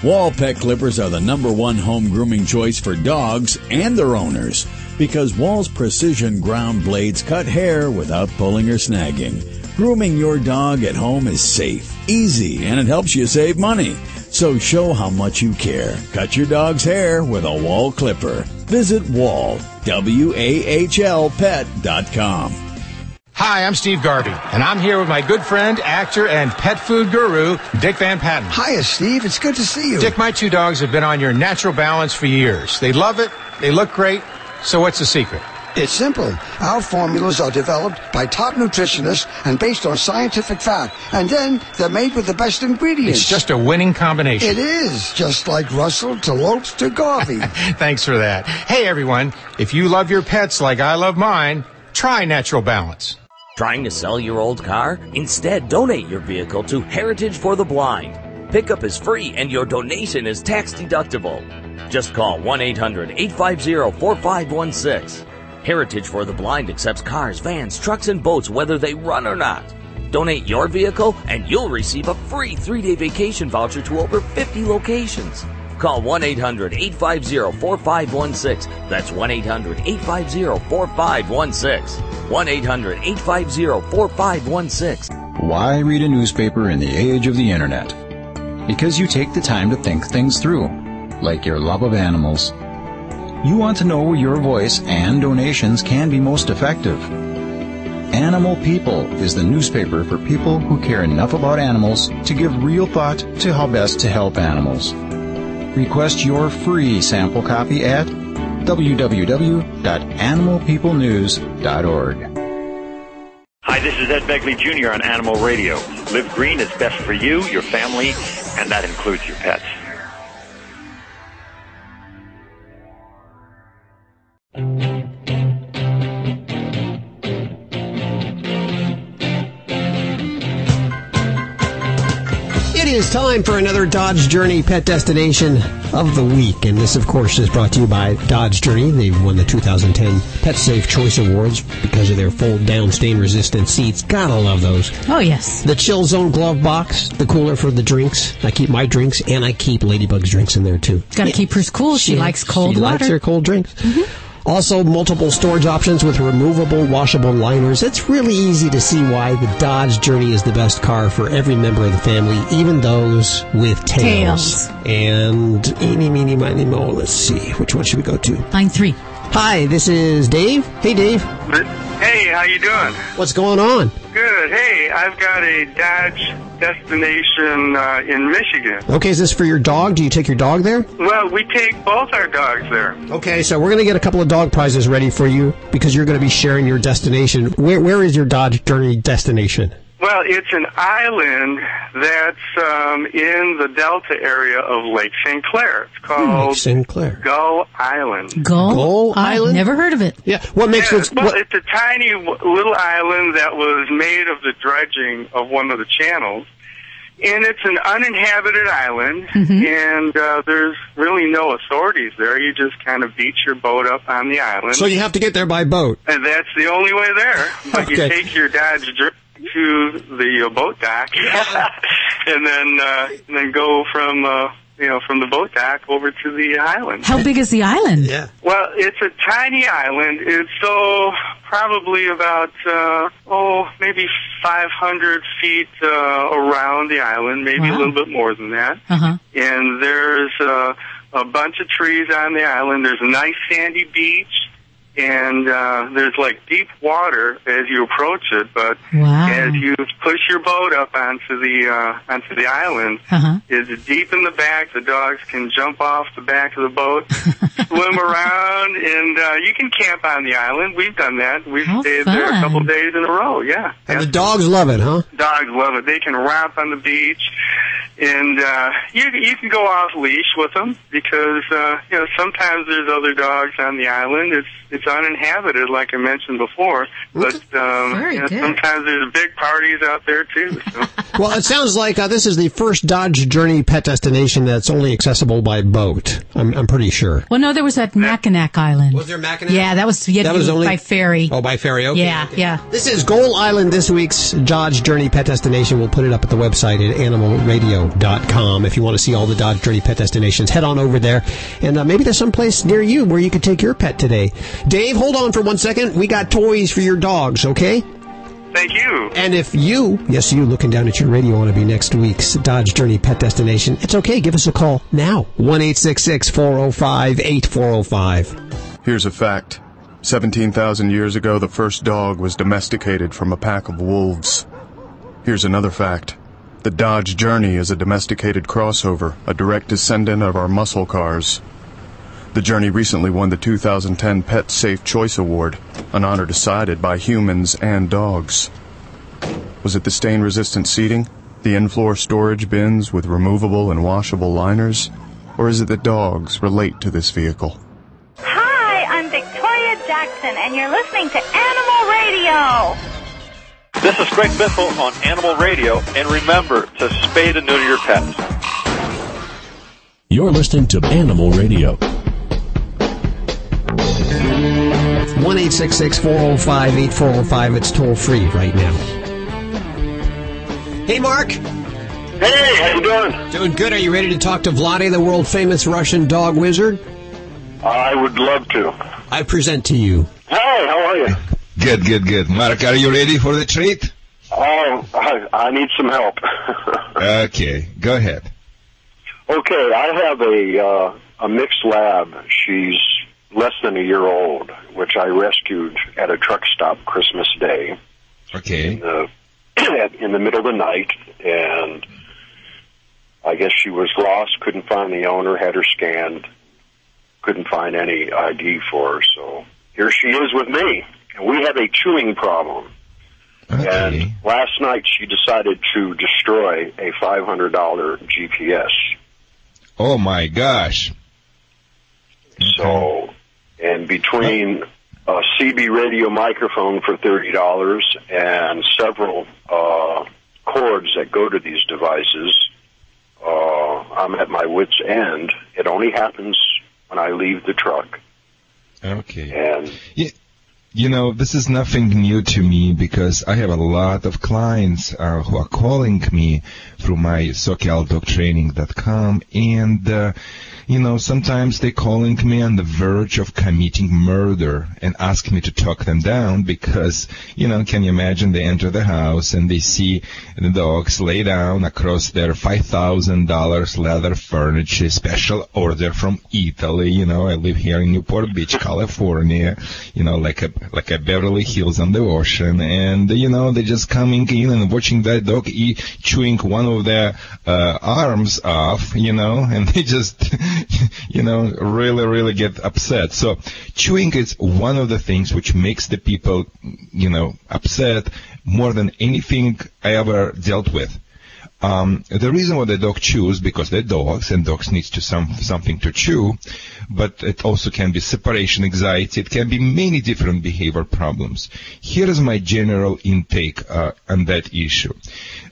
Wahl Pet Clippers are the number one home grooming choice for dogs and their owners because Wahl's precision ground blades cut hair without pulling or snagging. Grooming your dog at home is safe, easy, and it helps you save money. So show how much you care. Cut your dog's hair with a Wahl clipper. Visit Wahl, W-A-H-L pet.com. Hi, I'm Steve Garvey, and I'm here with my good friend, actor, and pet food guru, Dick Van Patten. Hiya, Steve. It's good to see you. Dick, my two dogs have been on your natural balance for years. They love it, they look great. So what's the secret? It's simple. Our formulas are developed by top nutritionists and based on scientific fact. And then they're made with the best ingredients. It's just a winning combination. It is. Just like Russell to Lopes to Garvey. Thanks for that. Hey, everyone. If you love your pets like I love mine, try Natural Balance. Trying to sell your old car? Instead, donate your vehicle to Heritage for the Blind. Pickup is free and your donation is tax deductible. Just call 1 800 850 4516. Heritage for the Blind accepts cars, vans, trucks, and boats whether they run or not. Donate your vehicle and you'll receive a free three day vacation voucher to over 50 locations. Call 1 800 850 4516. That's 1 800 850 4516. 1 800 850 4516. Why read a newspaper in the age of the internet? Because you take the time to think things through, like your love of animals you want to know where your voice and donations can be most effective. Animal People is the newspaper for people who care enough about animals to give real thought to how best to help animals. Request your free sample copy at www.animalpeoplenews.org. Hi, this is Ed Begley Jr. on Animal Radio. Live green is best for you, your family, and that includes your pets. Is time for another Dodge Journey Pet Destination of the Week. And this, of course, is brought to you by Dodge Journey. They've won the 2010 Pet Safe Choice Awards because of their fold down stain resistant seats. Gotta love those. Oh, yes. The Chill Zone glove box, the cooler for the drinks. I keep my drinks and I keep Ladybug's drinks in there too. Gotta keep hers cool. She, likes cold she water. likes her cold drinks. Mm-hmm. Also, multiple storage options with removable, washable liners. It's really easy to see why the Dodge Journey is the best car for every member of the family, even those with tails. Tails. And eeny, meeny, miny, mo. Let's see. Which one should we go to? Line three. Hi, this is Dave. Hey, Dave. Hey, how you doing? What's going on? Good. Hey, I've got a Dodge destination uh, in Michigan. Okay, is this for your dog? Do you take your dog there? Well, we take both our dogs there. Okay, so we're going to get a couple of dog prizes ready for you because you're going to be sharing your destination. Where, where is your Dodge Journey destination? Well, it's an island that's um, in the delta area of Lake St. Clair. It's called Lake St. Clair. Gull Island. Gull, Gull I've Island? Never heard of it. Yeah. What makes Yeah, it? Well, What, it's a tiny little island that was made of the dredging of one of the channels. And it's an uninhabited island, Mm-hmm. and uh, there's really no authorities there. You just kind of beach your boat up on the island. so you have to get there by boat. And that's the only way there. But you take your Dodge Dr- to the uh, boat dock, and then uh, and then go from uh, you know from the boat dock over to the island. How big is the island? Yeah. Well, it's a tiny island. It's so probably about uh, oh maybe 500 feet uh, around the island, maybe a little bit more than that. Uh huh. And there's uh, a bunch of trees on the island. There's a nice sandy beach. And uh, there's like deep water as you approach it, but Wow. as you push your boat up onto the uh, onto the island, Uh huh. is deep in the back. The dogs can jump off the back of the boat, swim around, and uh, you can camp on the island. We've done that. We've How stayed there a couple days in a row. Yeah, And the dogs love it, huh? dogs love it. They can romp on the beach, and uh, you you can go off leash with them because uh, you know sometimes there's other dogs on the island. It's it's uninhabited, like I mentioned before, but um, you know, sometimes there's big parties out there too. So. Well, it sounds like uh, this is the first Dodge Journey pet destination that's only accessible by boat. I'm, I'm pretty sure. Well, no, there was that Mackinac Island. Was there Mackinac? Yeah, that was yeah, That was only- by ferry. Oh, by ferry. Okay. yeah, okay. yeah. This is Gull Island, this week's Dodge Journey Pet Destination. We'll put it up at the website at animalradio.com. If you want to see all the Dodge Journey Pet Destinations, head on over there. And uh, maybe there's some place near you where you could take your pet today. Dave, hold on for one second. We got toys for your dogs, okay? Thank you. And if you, yes, you looking down at your radio want to be next week's Dodge Journey Pet Destination, it's okay. Give us a call now. 1 405 8405. Here's a fact. 17,000 years ago, the first dog was domesticated from a pack of wolves. Here's another fact. The Dodge Journey is a domesticated crossover, a direct descendant of our muscle cars. The Journey recently won the 2010 Pet Safe Choice Award, an honor decided by humans and dogs. Was it the stain resistant seating, the in floor storage bins with removable and washable liners, or is it that dogs relate to this vehicle? Hi, I'm Victoria Jackson, and you're listening to Animal Radio. This is Greg Biffle on Animal Radio, and remember to spay and neuter your pets. You're listening to Animal Radio. 1 405 8405. It's toll free right now. Hey, Mark. Hey, how you doing? Doing good. Are you ready to talk to Vladi, the world famous Russian dog wizard? I would love to. I present to you. Hey, how are you? Good, good, good. Mark, are you ready for the treat? Oh, I, I need some help. Okay, go ahead. okay, I have a uh, a mixed lab. She's less than a year old, which I rescued at a truck stop Christmas Day Okay. in the in the middle of the night, and I guess she was lost. Couldn't find the owner. Had her scanned. Couldn't find any ID for her. So here she is with me, and we have a chewing problem. Okay. And last night she decided to destroy a $500 GPS. Oh my gosh. So, and between a CB radio microphone for $30 and several uh, cords that go to these devices, uh, I'm at my wit's end. It only happens when I leave the truck. Okay. And Yeah, you know, this is nothing new to me because I have a lot of clients uh, who are calling me through my SoCalDogTraining.com and, uh, you know, sometimes they're calling me on the verge of committing murder and ask me to talk them down because, you know, can you imagine they enter the house and they see the dogs lay down across their $5,000 leather furniture, special order from Italy. You know, I live here in Newport Beach, California, you know, like a like a Beverly Hills on the ocean, and you know they're just coming in and watching that dog eat, chewing one of their uh, arms off, you know, and they just, you know, really, really get upset. So chewing is one of the things which makes the people, you know, upset more than anything I ever dealt with. Um, the reason why the dog chews because they're dogs and dogs need to some something to chew, but it also can be separation anxiety. It can be many different behavior problems. Here is my general intake uh, on that issue.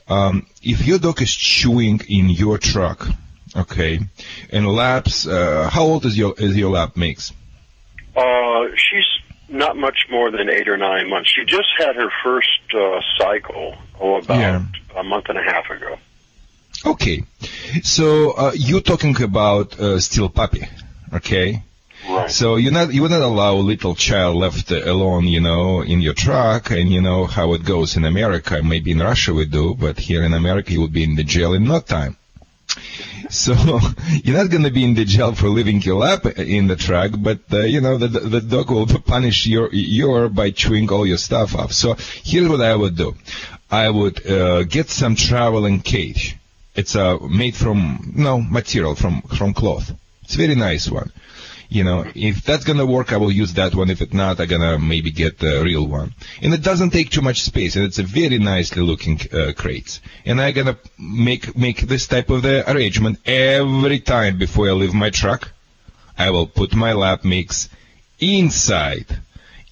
Um, if your dog is chewing in your truck, okay, and laps, uh, how old is your is your lap mix? Uh, she's not much more than eight or nine months. She just had her first uh, cycle, oh, about Yeah. a month and a half ago. Okay, so uh, you're talking about uh, still puppy, okay? Right. So you not you would not allow a little child left alone, you know, in your truck, and you know how it goes in America. Maybe in Russia we do, but here in America you would be in the jail in no time. So you're not going to be in the jail for leaving your lap in the truck, but uh, you know the the dog will punish your your by chewing all your stuff off. So here's what I would do: I would uh, get some traveling cage. It's uh, made from no material from from cloth. It's a very nice one. You know, if that's gonna work, I will use that one. If it's not, I'm gonna maybe get the real one. And it doesn't take too much space, and it's a very nicely looking uh, crate. And I'm gonna make make this type of the arrangement every time before I leave my truck. I will put my lap mix inside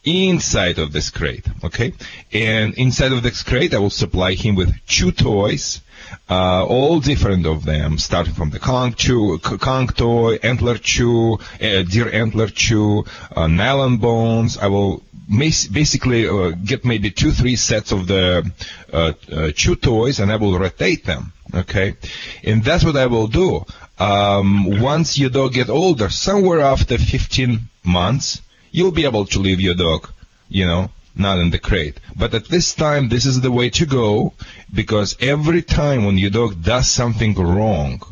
inside of this crate, okay? And inside of this crate, I will supply him with two toys, uh, all different of them, starting from the conch chew, conch toy, antler chew, uh, deer antler chew, uh, nylon bones. I will mas- basically uh, get maybe two, three sets of the uh, uh, chew toys, and I will rotate them. Okay, and that's what I will do. Um, once your dog get older, somewhere after 15 months, you'll be able to leave your dog, you know, not in the crate. But at this time, this is the way to go because every time when your dog does something wrong,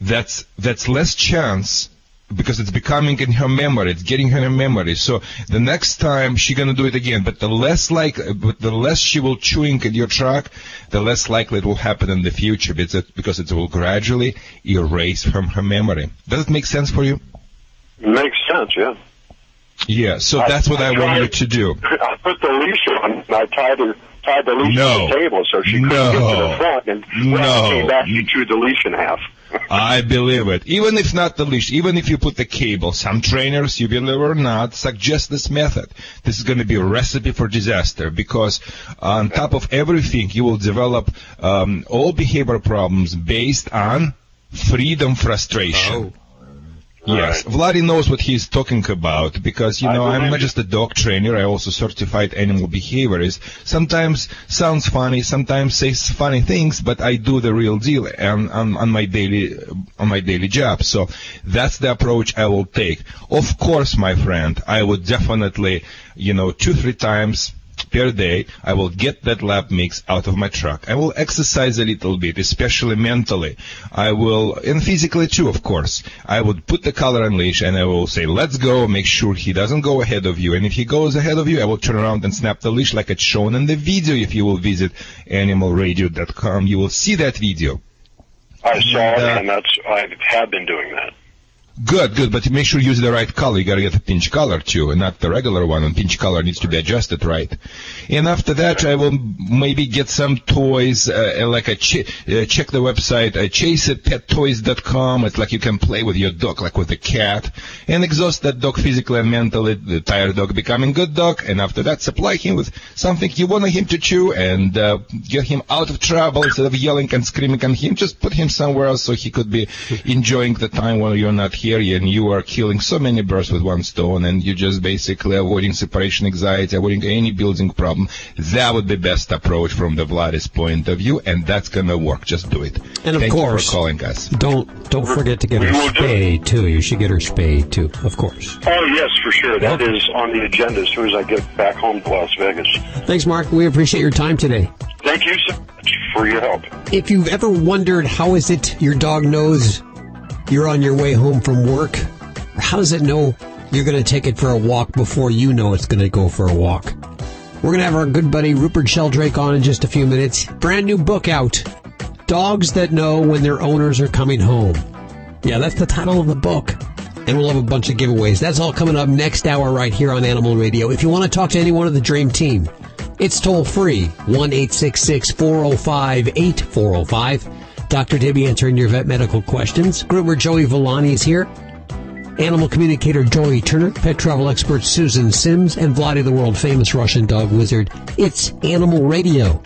that's that's less chance because it's becoming in her memory, it's getting her in her memory. So the next time she's gonna do it again, but the less like, but the less she will chewing at your truck, the less likely it will happen in the future because it, because it will gradually erase from her memory. Does it make sense for you? It Makes sense, yeah. Yeah. So that's what I, want you to do. I put the leash on and I tied her tied the leash No. to the table so she couldn't No. get to the front and when No. I came back she chewed the leash in half. I believe it. Even if not the leash, even if you put the cable, some trainers, you believe it or not, suggest this method. This is going to be a recipe for disaster because on top of everything, you will develop um, all behavior problems based on freedom frustration. Yes, Vladi knows what he's talking about because you know I'm not just a dog trainer. I also certified animal behaviorist. Sometimes sounds funny, sometimes says funny things, but I do the real deal on, on, on my daily on my daily job. So that's the approach I will take. Of course, my friend, I would definitely you know two three times per day, I will get that lab mix out of my truck. I will exercise a little bit, especially mentally. I will, and physically too, of course. I would put the collar on leash and I will say, let's go, make sure he doesn't go ahead of you. And if he goes ahead of you, I will turn around and snap the leash like it's shown in the video. If you will visit animalradio.com, you will see that video. I saw And, it uh, and that's I have been doing that. Good, good, but make sure you use the right color. You gotta get the pinch color too, and not the regular one. And pinch color needs to be adjusted right. And after that, I will maybe get some toys, uh, like a ch- uh, check the website, uh, chaseitpettoys.com. It's like you can play with your dog, like with a cat, and exhaust that dog physically and mentally. The tired dog becoming good dog, and after that, supply him with something you want him to chew, and uh, get him out of trouble instead of yelling and screaming at him. Just put him somewhere else so he could be enjoying the time while you're not here, and you are killing so many birds with one stone, and you're just basically avoiding separation anxiety, avoiding any building problem. That would be best approach from the Vladis point of view, and that's gonna work. Just do it. And of Thank course, you for calling us. Don't don't forget to get her spayed too. You should get her spayed too, of course. Oh yes, for sure. That is on the agenda as soon as I get back home to Las Vegas. Thanks, Mark. We appreciate your time today. Thank you so much for your help. If you've ever wondered how is it your dog knows you're on your way home from work, how does it know you're going to take it for a walk before you know it's going to go for a walk. We're going to have our good buddy Rupert Sheldrake on in just a few minutes. Brand new book out. Dogs that know when their owners are coming home. Yeah, that's the title of the book. And we'll have a bunch of giveaways. That's all coming up next hour right here on Animal Radio. If you want to talk to anyone of the Dream Team, it's toll free 1 405 8405. Dr. Debbie answering your vet medical questions. Groomer Joey Villani is here. Animal communicator Joey Turner, pet travel expert Susan Sims, and Vladi the world famous Russian dog wizard. It's Animal Radio.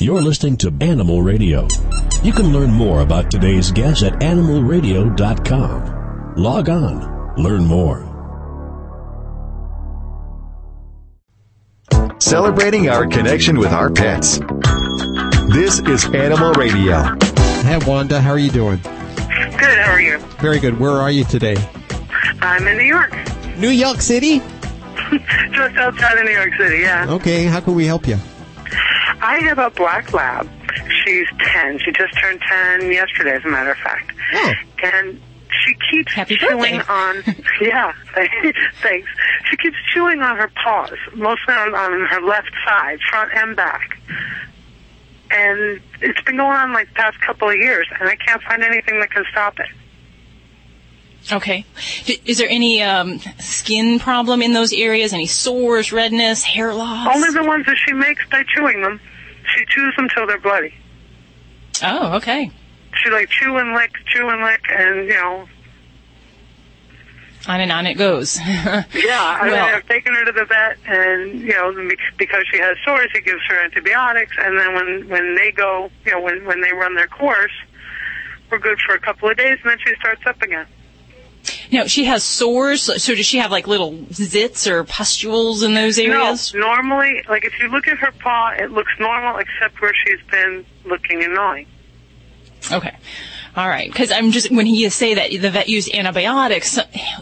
You're listening to Animal Radio. You can learn more about today's guest at animalradio.com. Log on, learn more. Celebrating our connection with our pets. This is Animal Radio. Hey, Wanda, how are you doing? Good, how are you? Very good. Where are you today? I'm in New York. New York City? Just outside of New York City, yeah. Okay, how can we help you? I have a black lab. She's 10. She just turned 10 yesterday, as a matter of fact. Oh. And she keeps Happy chewing birthday. on, yeah, thanks. She keeps chewing on her paws, mostly on, on her left side, front and back. And it's been going on like the past couple of years, and I can't find anything that can stop it. Okay. Is there any um, skin problem in those areas? Any sores, redness, hair loss? Only the ones that she makes by chewing them. She chews them till they're bloody. Oh, okay. She like chew and lick, chew and lick, and you know, On and on it goes. yeah. I mean, I've taken her to the vet, and you know, because she has sores, he gives her antibiotics, and then when when they go, you know, when when they run their course, we're good for a couple of days, and then she starts up again. Now, she has sores, so does she have like little zits or pustules in those areas? No, normally, like if you look at her paw, it looks normal except where she's been looking and gnawing. Okay. All right. Because I'm just, when he say that the vet used antibiotics,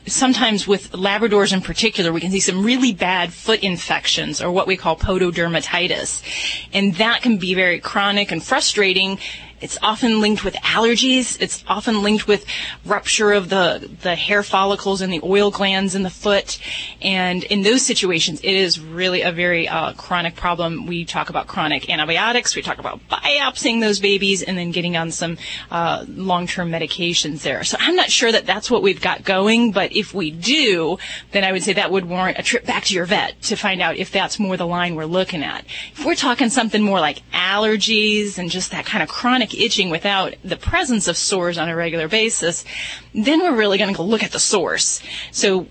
sometimes with Labradors in particular, we can see some really bad foot infections or what we call pododermatitis. And that can be very chronic and frustrating. It's often linked with allergies. It's often linked with rupture of the, the hair follicles and the oil glands in the foot. And in those situations, it is really a very uh, chronic problem. We talk about chronic antibiotics. We talk about biopsying those babies and then getting on some uh, long-term medications there. So I'm not sure that that's what we've got going, but if we do, then I would say that would warrant a trip back to your vet to find out if that's more the line we're looking at. If we're talking something more like allergies and just that kind of chronic itching without the presence of sores on a regular basis, then we're really going to go look at the source. So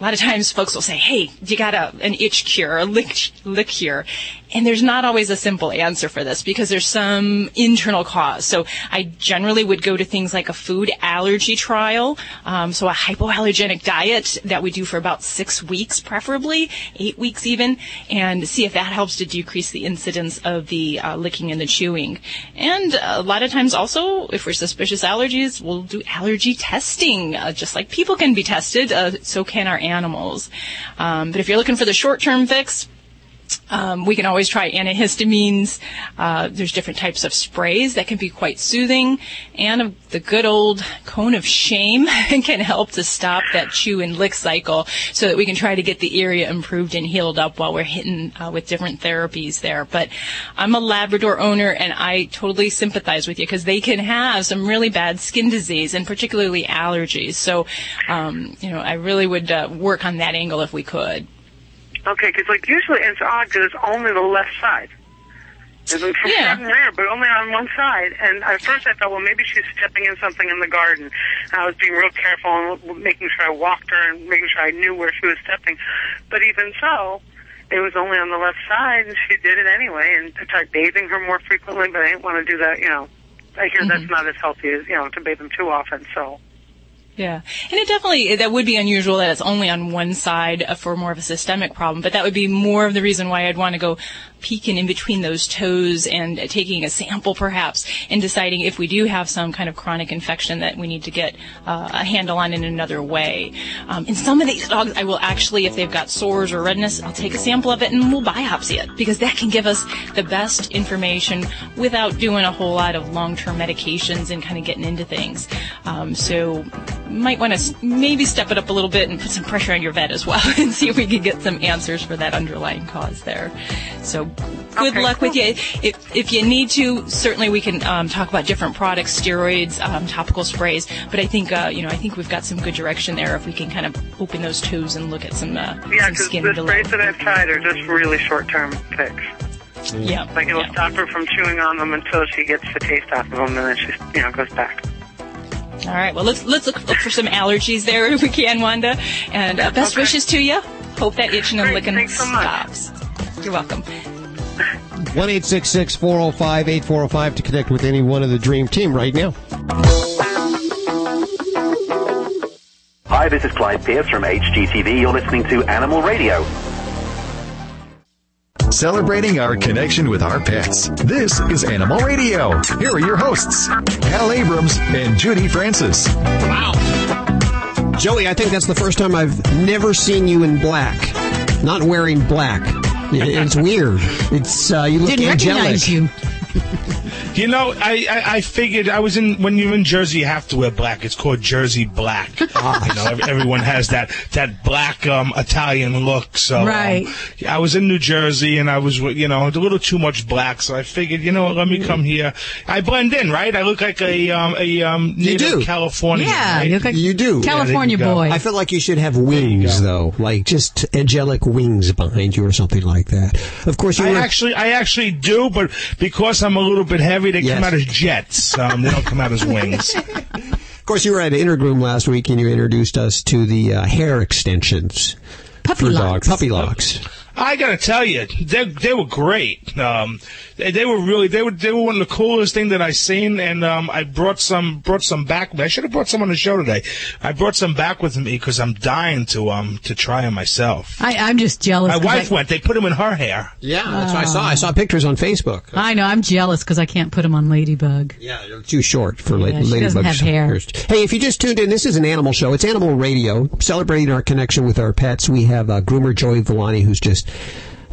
a lot of times folks will say, hey, you got a, an itch cure, a lick, lick cure. And there's not always a simple answer for this because there's some internal cause. So I generally would go to things like a food allergy trial. Um, so a hypoallergenic diet that we do for about six weeks, preferably eight weeks even, and see if that helps to decrease the incidence of the uh, licking and the chewing. And a lot of times also, if we're suspicious allergies, we'll do allergy testing, uh, just like people can be tested, uh, so can our animals. Um, but if you're looking for the short-term fix, um, we can always try antihistamines. Uh, there's different types of sprays that can be quite soothing, and the good old cone of shame can help to stop that chew and lick cycle, so that we can try to get the area improved and healed up while we're hitting uh, with different therapies there. But I'm a Labrador owner, and I totally sympathize with you because they can have some really bad skin disease and particularly allergies. So, um, you know, I really would uh, work on that angle if we could. Okay, because like usually it's odd because it's only the left side. It's like from Yeah. front and rear, but only on one side. And at first I thought, well, maybe she's stepping in something in the garden. And I was being real careful and making sure I walked her and making sure I knew where she was stepping. But even so, it was only on the left side, and she did it anyway. And I tried bathing her more frequently, but I didn't want to do that. You know, I hear that's mm-hmm. not as healthy as you know to bathe them too often. So Yeah, and it definitely that would be unusual that it's only on one side for more of a systemic problem, but that would be more of the reason why I'd want to go peeking in between those toes and uh, taking a sample perhaps and deciding if we do have some kind of chronic infection that we need to get uh, a handle on in another way. Um, in some of these dogs, I will actually, if they've got sores or redness, I'll take a sample of it and we'll biopsy it because that can give us the best information without doing a whole lot of long-term medications and kind of getting into things. Um, so might want to maybe step it up a little bit and put some pressure on your vet as well and see if we can get some answers for that underlying cause there. So good Okay, luck with you. If, if you need to, certainly we can um, talk about different products, steroids, um, topical sprays. But I think uh, you know I think we've got some good direction there if we can kind of open those toes and look at some uh, Yeah, some because skin the sprays that I've tried are just really short-term fix. Yeah. Like it'll stop her from chewing on them until she gets the taste off of them, and then she, you know, goes back. All right. Well, let's let's look, look for some allergies there if we can, Wanda. And uh, best wishes to you. Hope that itching and licking stops. You're welcome. 1 405 8405 to connect with any one of the Dream Team right now. Hi, this is Clyde Pierce from HGTV. You're listening to Animal Radio. Celebrating our connection with our pets. This is Animal Radio. Here are your hosts, Hal Abrams and Judy Francis. Wow. Joey, I think that's the first time I've never seen you in black. Not wearing black. It- It's weird. It's uh, you look Didn't angelic. recognize you. You know, I, I, I figured I was in when you're in Jersey, you have to wear black. It's called Jersey black. you know, ev- everyone has that that black um, Italian look. So um, Right. I was in New Jersey, and I was you know a little too much black. So I figured, you know, what, let me come here. I blend in, right? I look like a um, a um, You native do. Californian. right? you do. Yeah, there you go. I feel like you should have wings, though, like just angelic wings behind you or something like that. Of course, you I were. actually, I actually do, but because I'm a little bit heavy, they Yes. come out as jets. Um, they don't come out as wings. Of course, you were at Intergroom last week and you introduced us to the uh, hair extensions puppy for locks. dogs. Puppy locks. I gotta tell you, they they were great. Um, they, they were really they were they were one of the coolest thing that I seen, and um, I brought some brought some back. with me. I should have brought some on the show today. I brought some back with me because I'm dying to um to try them myself. I, I'm just jealous. My 'cause wife I, went. They put them in her hair. Yeah, that's what I saw. I saw pictures on Facebook. I know. I'm jealous because I can't put them on Ladybug. Yeah, they're too short for la- Yeah, she ladybug have hair. Hey, if you just tuned in, this is an animal show. It's Animal Radio, celebrating our connection with our pets. We have uh, groomer Joey Villani, who's just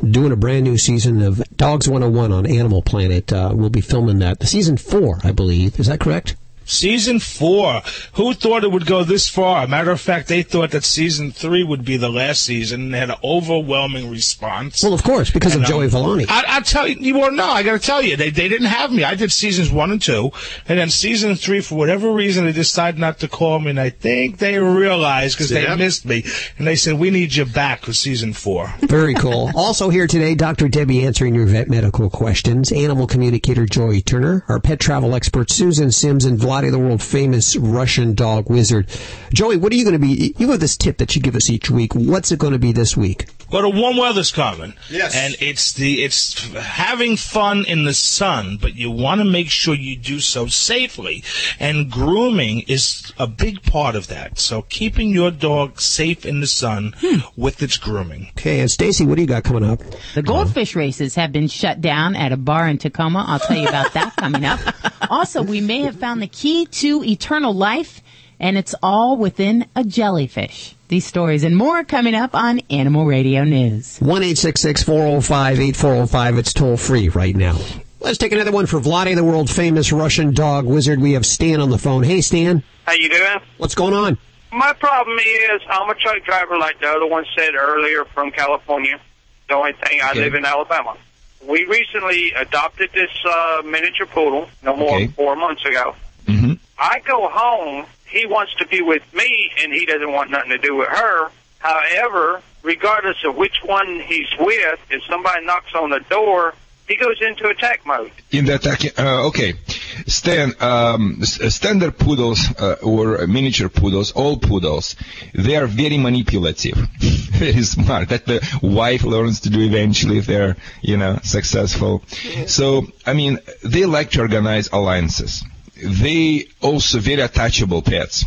doing a brand new season of Dogs 101 on Animal Planet. Uh, we'll be filming that. The season four, I believe. Is that correct? Season four. Who thought it would go this far? Matter of fact, they thought that season three would be the last season and had an overwhelming response. Well, of course, because And, of Joey um, Villani. I, I'll tell you, you well, no, I got to tell you, they, they didn't have me. I did seasons one and two, and then season three, for whatever reason, they decided not to call me, and I think they realized because they missed me, and they said, we need you back for season four. Very cool. also here today, Dr. Debbie answering your vet medical questions, animal communicator Joey Turner, our pet travel expert Susan Sims, and Vladi, the world famous Russian dog wizard. Joey, what are you going to be? You have this tip that you give us each week. What's it going to be this week? Well, the warm weather's coming. Yes. And it's the it's having fun in the sun, but you want to make sure you do so safely. And grooming is a big part of that. So keeping your dog safe in the sun hmm. with its grooming. Okay, and Stacy, what do you got coming up? The goldfish races have been shut down at a bar in Tacoma. I'll tell you about that coming up. Also, we may have found the key to eternal life, and it's all within a jellyfish. These stories and more coming up on Animal Radio News. 1 405 8405. It's toll free right now. Let's take another one for Vladi, the world famous Russian dog wizard. We have Stan on the phone. Hey, Stan. How you doing? What's going on? My problem is I'm a truck driver like the other one said earlier from California. The only thing I Okay. live in Alabama. We recently adopted this uh, miniature poodle no more Okay. than four months ago. Mm-hmm. I go home, he wants to be with me, and he doesn't want nothing to do with her. However, regardless of which one he's with, if somebody knocks on the door, he goes into attack mode. In the attack, uh, okay. Stan, um, standard poodles uh, or miniature poodles, all poodles, they are very manipulative, very smart. That the wife learns to do eventually if they're, you know, successful. So, I mean, they like to organize alliances. They also very attachable pets.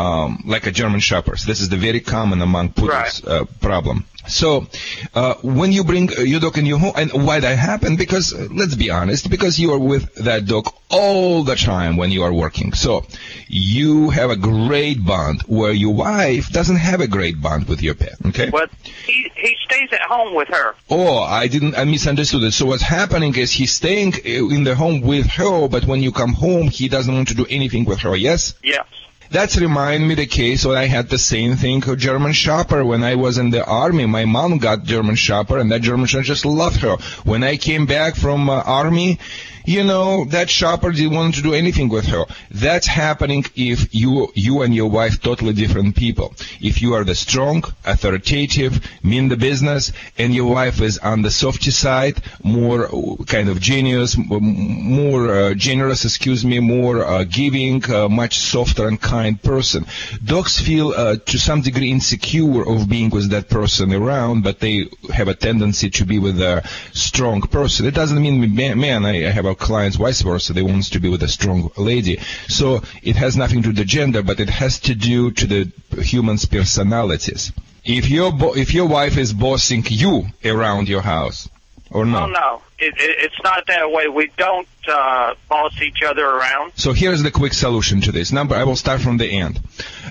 Um, like a German Shepherds. This is the very common among poodles uh, problem. So, uh, when you bring your dog in your home, and why that happened? Because uh, let's be honest, because you are with that dog all the time when you are working. So, you have a great bond where your wife doesn't have a great bond with your pet. Okay. But he he stays at home with her. Oh, I didn't, I misunderstood it. So what's happening is he's staying uh, in the home with her, but when you come home, he doesn't want to do anything with her. Yes. Yes. That's remind me the case when I had the same thing with German Shepherd when I was in the army. My mom got German Shepherd and that German Shepherd just loved her. When I came back from uh, army, you know, that shopper didn't want to do anything with her. That's happening if you, you and your wife totally different people. If you are the strong, authoritative, mean the business, and your wife is on the softy side, more uh, kind of genius, more uh, generous, excuse me, more uh, giving, uh, much softer and kind person. Dogs feel uh, to some degree insecure of being with that person around, but they have a tendency to be with a strong person. It doesn't mean man, I have a clients vice versa. They want to be with a strong lady. So it has nothing to do with the gender, but it has to do to the humans' personalities. If your bo- if your wife is bossing you around your house, or no? Oh no, it, it, it's not that way. We don't uh, boss each other around. So here's the quick solution to this. Number, I will start from the end.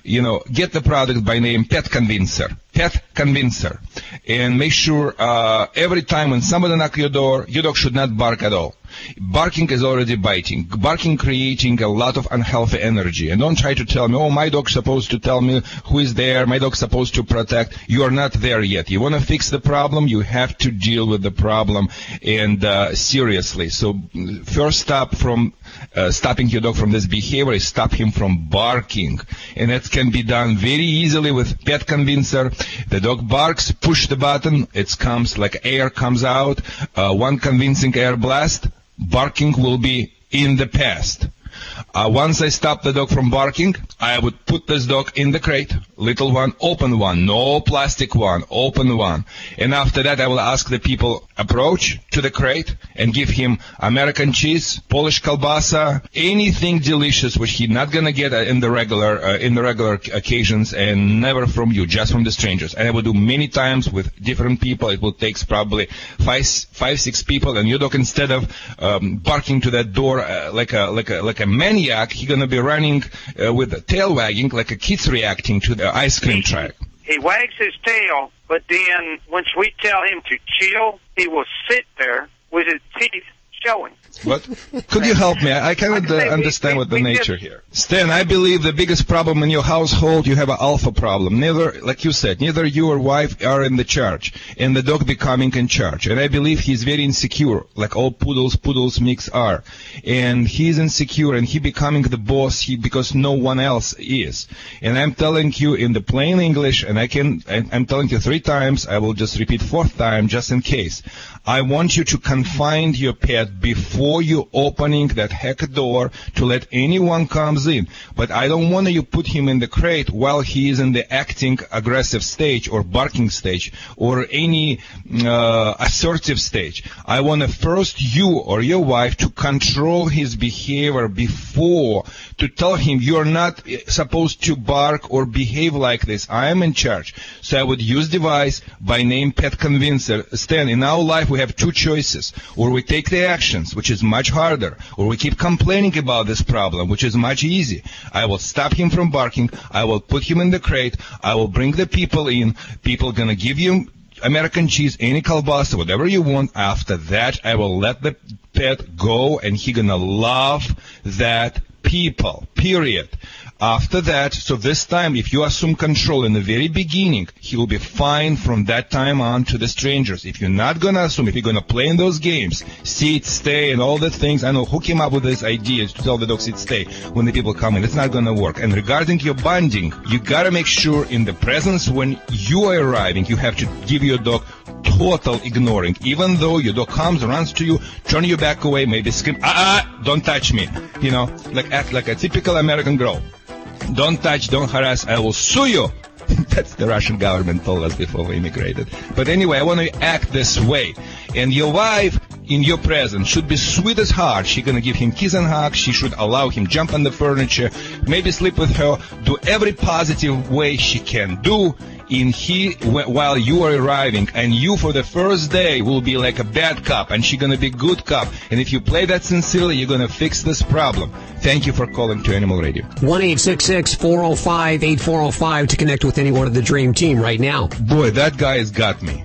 You know, get the product by name Pet Convincer. Pet Convincer. And make sure, uh, every time when somebody knock your door, your dog should not bark at all. Barking is already biting. Barking creating a lot of unhealthy energy. And don't try to tell me, oh, my dog's supposed to tell me who is there. My dog's supposed to protect. You are not there yet. You want to fix the problem. You have to deal with the problem and, uh, seriously. So first stop from, uh, stopping your dog from this behavior is stop him from barking. And that can be done very easily with Pet Convincer. The dog barks, push the button. It comes like air comes out. Uh, one convincing air blast barking will be in the past. Uh, once I stop the dog from barking, I would put this dog in the crate, little one, open one, no plastic one, open one. And after that, I will ask the people approach to the crate and give him American cheese, Polish kalbasa, anything delicious which he's not gonna get uh, in the regular uh, in the regular occasions and never from you, just from the strangers. And I will do many times with different people. It will take probably five, five, six people, and your dog instead of um, barking to that door uh, like a like a like a maniac, he's gonna be running uh, with the tail wagging like a kid's reacting to the ice cream truck. He wags his tail, but then once we tell him to chill, he will sit there with his teeth showing. What? Could you help me? I cannot uh, understand what the nature here. Stan, I believe the biggest problem in your household, you have an alpha problem. Neither, like you said, neither you or wife are in the charge, and the dog becoming in charge. And I believe he's very insecure, like all poodles, poodles mix are. And he's insecure, and he becoming the boss, he, because no one else is. And I'm telling you in the plain English, and I can, I'm telling you three times, I will just repeat fourth time, just in case. I want you to confine your pet before you opening that heck door to let anyone comes in. But I don't want you put him in the crate while he is in the acting aggressive stage or barking stage or any uh, assertive stage. I want to first you or your wife to control his behavior before to tell him you're not supposed to bark or behave like this. I am in charge. So I would use device by name Pet Convincer. Stan, in our life we have two choices. Or we take the actions, which is much harder, or we keep complaining about this problem, which is much easy. I will stop him from barking. I will put him in the crate. I will bring the people in. People gonna give you American cheese, any kalbasa, whatever you want. After that, I will let the go and he gonna love that people, period. After that, so this time, if you assume control in the very beginning, he will be fine from that time on to the strangers. If you're not gonna assume, if you're gonna play in those games, sit, stay, and all the things, I know who came up with this idea to tell the dog sit, stay when the people come in. It's not gonna work. And regarding your bonding, you gotta make sure in the presence when you are arriving, you have to give your dog total ignoring. Even though your dog comes, runs to you, turn your back away, maybe scream, ah, ah, don't touch me. You know, like act like a typical American girl. Don't touch, don't harass, I will sue you. That's the Russian government told us before we immigrated. But anyway, I want to act this way. And your wife, in your presence should be sweet as heart. She's gonna give him kiss and hug. She should allow him jump on the furniture, maybe sleep with her, do every positive way she can do. In he while you are arriving, and you for the first day will be like a bad cop, and she's gonna be good cop. And if you play that sincerely, you're gonna fix this problem. Thank you for calling to Animal Radio. 1 405 8405 to connect with anyone of the Dream Team right now. Boy, that guy has got me.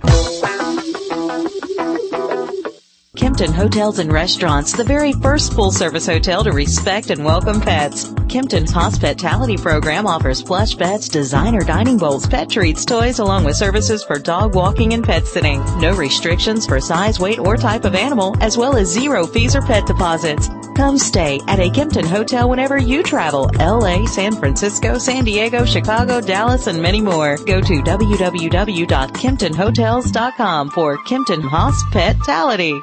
Kimpton Hotels and Restaurants, the very first full service hotel to respect and welcome pets. Kimpton's hospitality program offers plush beds, designer dining bowls, pet treats, toys, along with services for dog walking and pet sitting. No restrictions for size, weight, or type of animal, as well as zero fees or pet deposits. Come stay at a Kimpton hotel whenever you travel. LA, San Francisco, San Diego, Chicago, Dallas, and many more. Go to www.kimptonhotels.com for Kimpton Hospitality.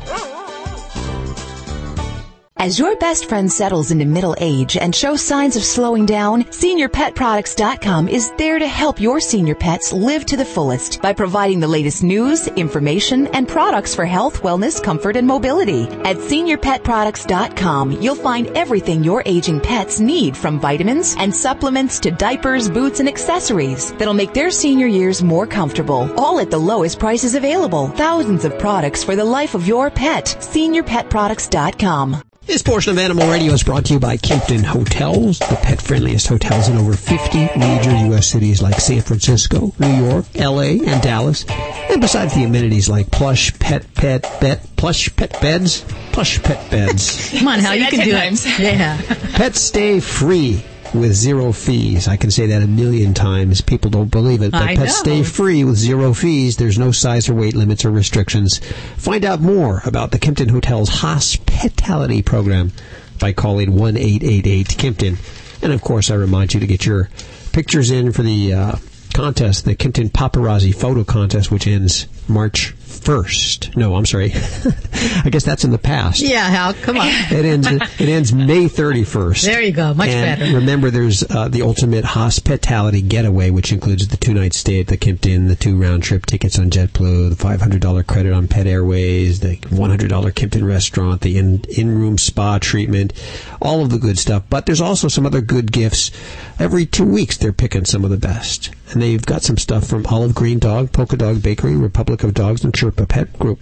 As your best friend settles into middle age and shows signs of slowing down, SeniorPetProducts.com is there to help your senior pets live to the fullest by providing the latest news, information, and products for health, wellness, comfort, and mobility. At SeniorPetProducts.com, you'll find everything your aging pets need from vitamins and supplements to diapers, boots, and accessories that'll make their senior years more comfortable, all at the lowest prices available. Thousands of products for the life of your pet. SeniorPetProducts.com. This portion of Animal Radio is brought to you by Kimpton Hotels, the pet friendliest hotels in over 50 major U.S. cities like San Francisco, New York, L.A., and Dallas. And besides the amenities like plush pet pet bet, plush pet beds, plush pet beds. Come on, Hal, you can do times. it. Yeah. Pets stay free with zero fees. I can say that a million times. People don't believe it, but I pets know. stay free with zero fees. There's no size or weight limits or restrictions. Find out more about the Kimpton Hotel's hospitality program by calling one eight eight eight Kimpton. And of course, I remind you to get your pictures in for the uh, contest, the Kimpton Paparazzi Photo Contest, which ends March 1st. No, I'm sorry. I guess that's in the past. Yeah, Hal, come on. It ends. It ends May 31st. There you go. Much and better. Remember, there's uh, the ultimate hospitality getaway, which includes the two night stay at the Kimpton, the two round trip tickets on JetBlue, the $500 credit on Pet Airways, the $100 Kimpton restaurant, the in in room spa treatment, all of the good stuff. But there's also some other good gifts. Every two weeks, they're picking some of the best, and they've got some stuff from Olive Green Dog, Polka Dog Bakery, Republic of Dogs, and Chirpa Pet Group.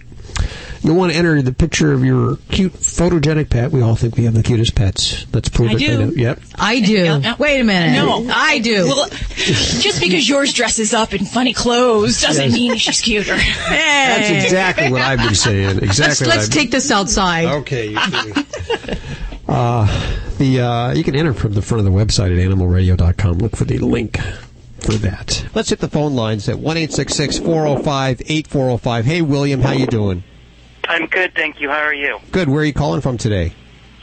You'll want to enter the picture of your cute, photogenic pet. We all think we have the cutest pets. Let's prove I it. do. Find. Yep. I do. Wait a minute. No, I do. Well, just because yours dresses up in funny clothes doesn't Yes. mean she's cuter. That's exactly what I've been saying. Exactly. let's let's take this outside. Okay. You uh, the uh, you can enter from the front of the website at animalradio.com. Look for the link for that. Let's hit the phone lines at one eight six six four zero five eight four zero five. Hey, William, how you doing? I'm good, thank you. How are you? Good. Where are you calling from today?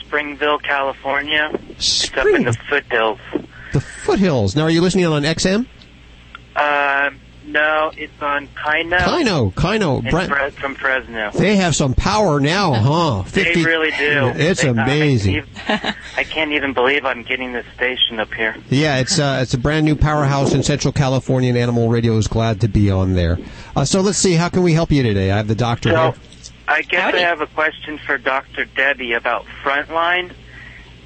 Springville, California. It's up in the foothills. The foothills. Now, are you listening on XM? Uh, no, it's on Kino. Kino, Kino. In Brent- Fre- from Fresno. They have some power now, huh? They really do. It's They- amazing. I, I can't even believe I'm getting this station up here. Yeah, it's uh, it's a brand new powerhouse in Central California, and Animal Radio is glad to be on there. Uh, so let's see, how can we help you today? I have the doctor So, here. I guess I have a question for Dr. Debbie about Frontline.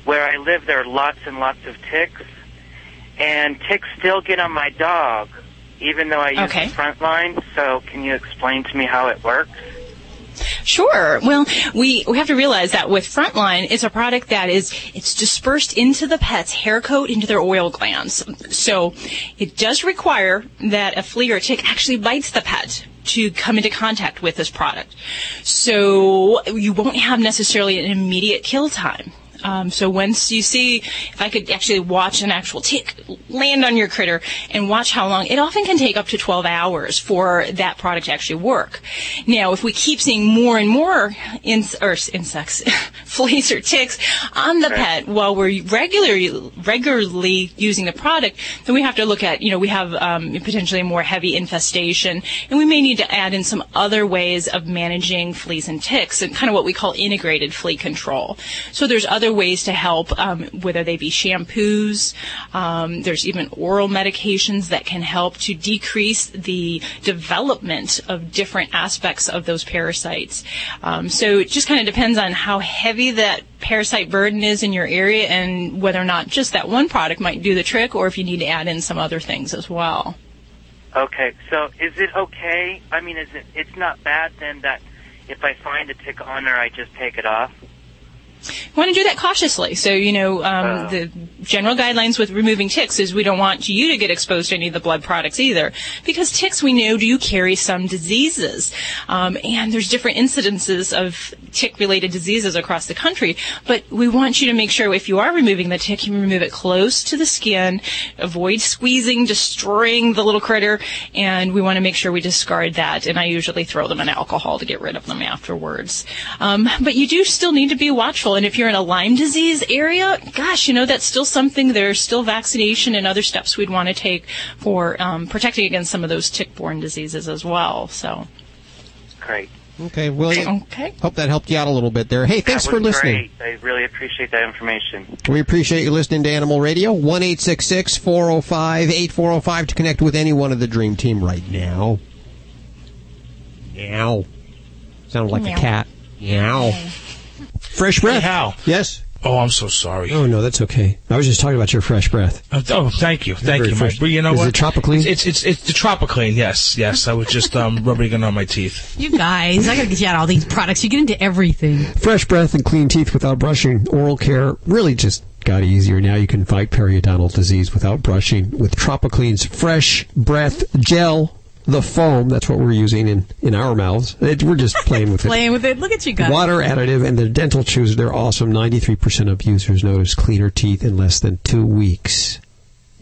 Where I live, there are lots and lots of ticks, and ticks still get on my dog, even though I use Okay. Frontline. So, can you explain to me how it works? Sure. Well, we, we have to realize that with Frontline, it's a product that is, it's dispersed into the pet's hair coat, into their oil glands. So it does require that a flea or tick actually bites the pet to come into contact with this product. So you won't have necessarily an immediate kill time. Um, so once you see, if I could actually watch an actual tick land on your critter and watch how long, it often can take up to 12 hours for that product to actually work. Now, if we keep seeing more and more ins- or insects, fleas or ticks on the pet while we're regularly regularly using the product, then we have to look at, you know, we have um, potentially a more heavy infestation, and we may need to add in some other ways of managing fleas and ticks, and kind of what we call integrated flea control. So there's other ways to help, um, whether they be shampoos. Um, there's even oral medications that can help to decrease the development of different aspects of those parasites. Um, so it just kind of depends on how heavy that parasite burden is in your area and whether or not just that one product might do the trick or if you need to add in some other things as well. Okay, so is it okay? I mean, is it? It's not bad then that if I find a tick on her, I just take it off. You want to do that cautiously. So, you know, um, the general guidelines with removing ticks is we don't want you to get exposed to any of the blood products either. Because ticks, we know, do carry some diseases. Um, and there's different incidences of tick-related diseases across the country. But we want you to make sure if you are removing the tick, you remove it close to the skin, avoid squeezing, destroying the little critter, and we want to make sure we discard that. And I usually throw them in alcohol to get rid of them afterwards. Um, but you do still need to be watchful. And if you're in a Lyme disease area, gosh, you know, that's still something, there's still vaccination and other steps we'd want to take for um, protecting against some of those tick-borne diseases as well. So, Great. Okay, William. Okay. Hope that helped you out a little bit there. Hey, thanks That for listening. Great. I really appreciate that information. We appreciate you listening to Animal Radio. 1 405 8405 to connect with any one of the Dream Team right now. Meow. Sounded like Meow. a cat. Meow. Fresh breath. Hey, Hal. Yes. Oh, I'm so sorry. Oh no, that's okay. I was just talking about your fresh breath. Uh, Oh, thank you, thank you, fresh. Mike. But you know Is what? it Tropiclean? It's it's it's the Tropiclean. Yes, yes. I was just um rubbing it on my teeth. You guys, I gotta get you out all these products. You get into everything. Fresh breath and clean teeth without brushing. Oral care really just got easier. Now you can fight periodontal disease without brushing with Tropiclean's Fresh Breath Gel. The foam, that's what we're using in, in our mouths. It, we're just playing with it. Playing with it. Look at you guys. Water additive and the dental chews, they're awesome. 93% of users notice cleaner teeth in less than two weeks.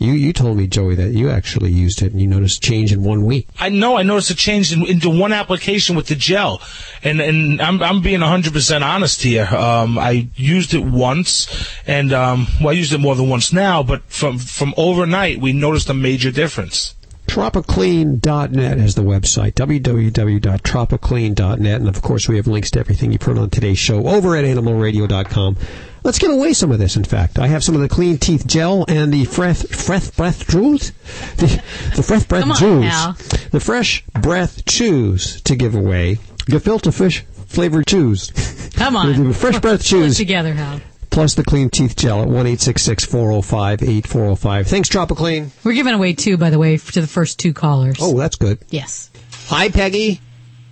You you told me, Joey, that you actually used it and you noticed change in one week. I know. I noticed a change in, into one application with the gel, and and I'm I'm being 100 percent honest here. Um, I used it once, and um, well, I used it more than once now. But from from overnight, we noticed a major difference. Tropiclean.net is the website, www.tropiclean.net. And of course, we have links to everything you heard on today's show over at animalradio.com. Let's give away some of this, in fact. I have some of the clean teeth gel and the fresh, fresh breath chews. The, the fresh breath Come on, chews. The fresh breath chews to give away. Gefilte fish flavored chews. Come on. The fresh breath chews together, Hal. Plus the clean teeth gel at 1 405 8405. Thanks, Tropiclean. We're giving away two, by the way, to the first two callers. Oh, that's good. Yes. Hi, Peggy.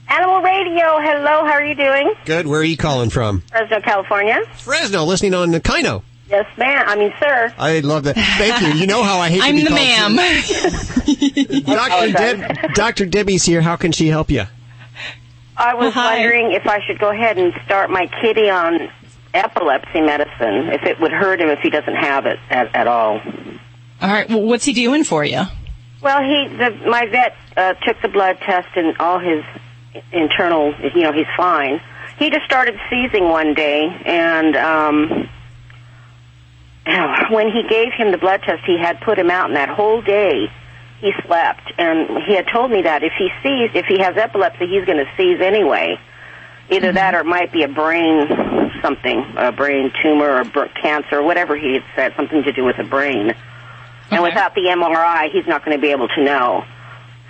Animal Radio, hello, how are you doing? Good. Where are you calling from? Fresno, California. Fresno, listening on the Kino. Yes, ma'am. I mean, sir. I love that. Thank you. You know how I hate I'm to be the called ma'am. Dr. Deb, Dr. Debbie's here. How can she help you? I was wondering if I should go ahead and start my kitty on epilepsy medicine, if it would hurt him if he doesn't have it at, at all. all right. Well, what's he doing for you? Well, he, the, my vet uh, took the blood test and all his internal, you know, he's fine. He just started seizing one day, and um, when he gave him the blood test, he had put him out, and that whole day he slept. And he had told me that if he seized, if he has epilepsy, he's going to seize anyway. Either that or it might be a brain something, a brain tumor or br- cancer, whatever he had said, something to do with the brain. And without the MRI, he's not going to be able to know.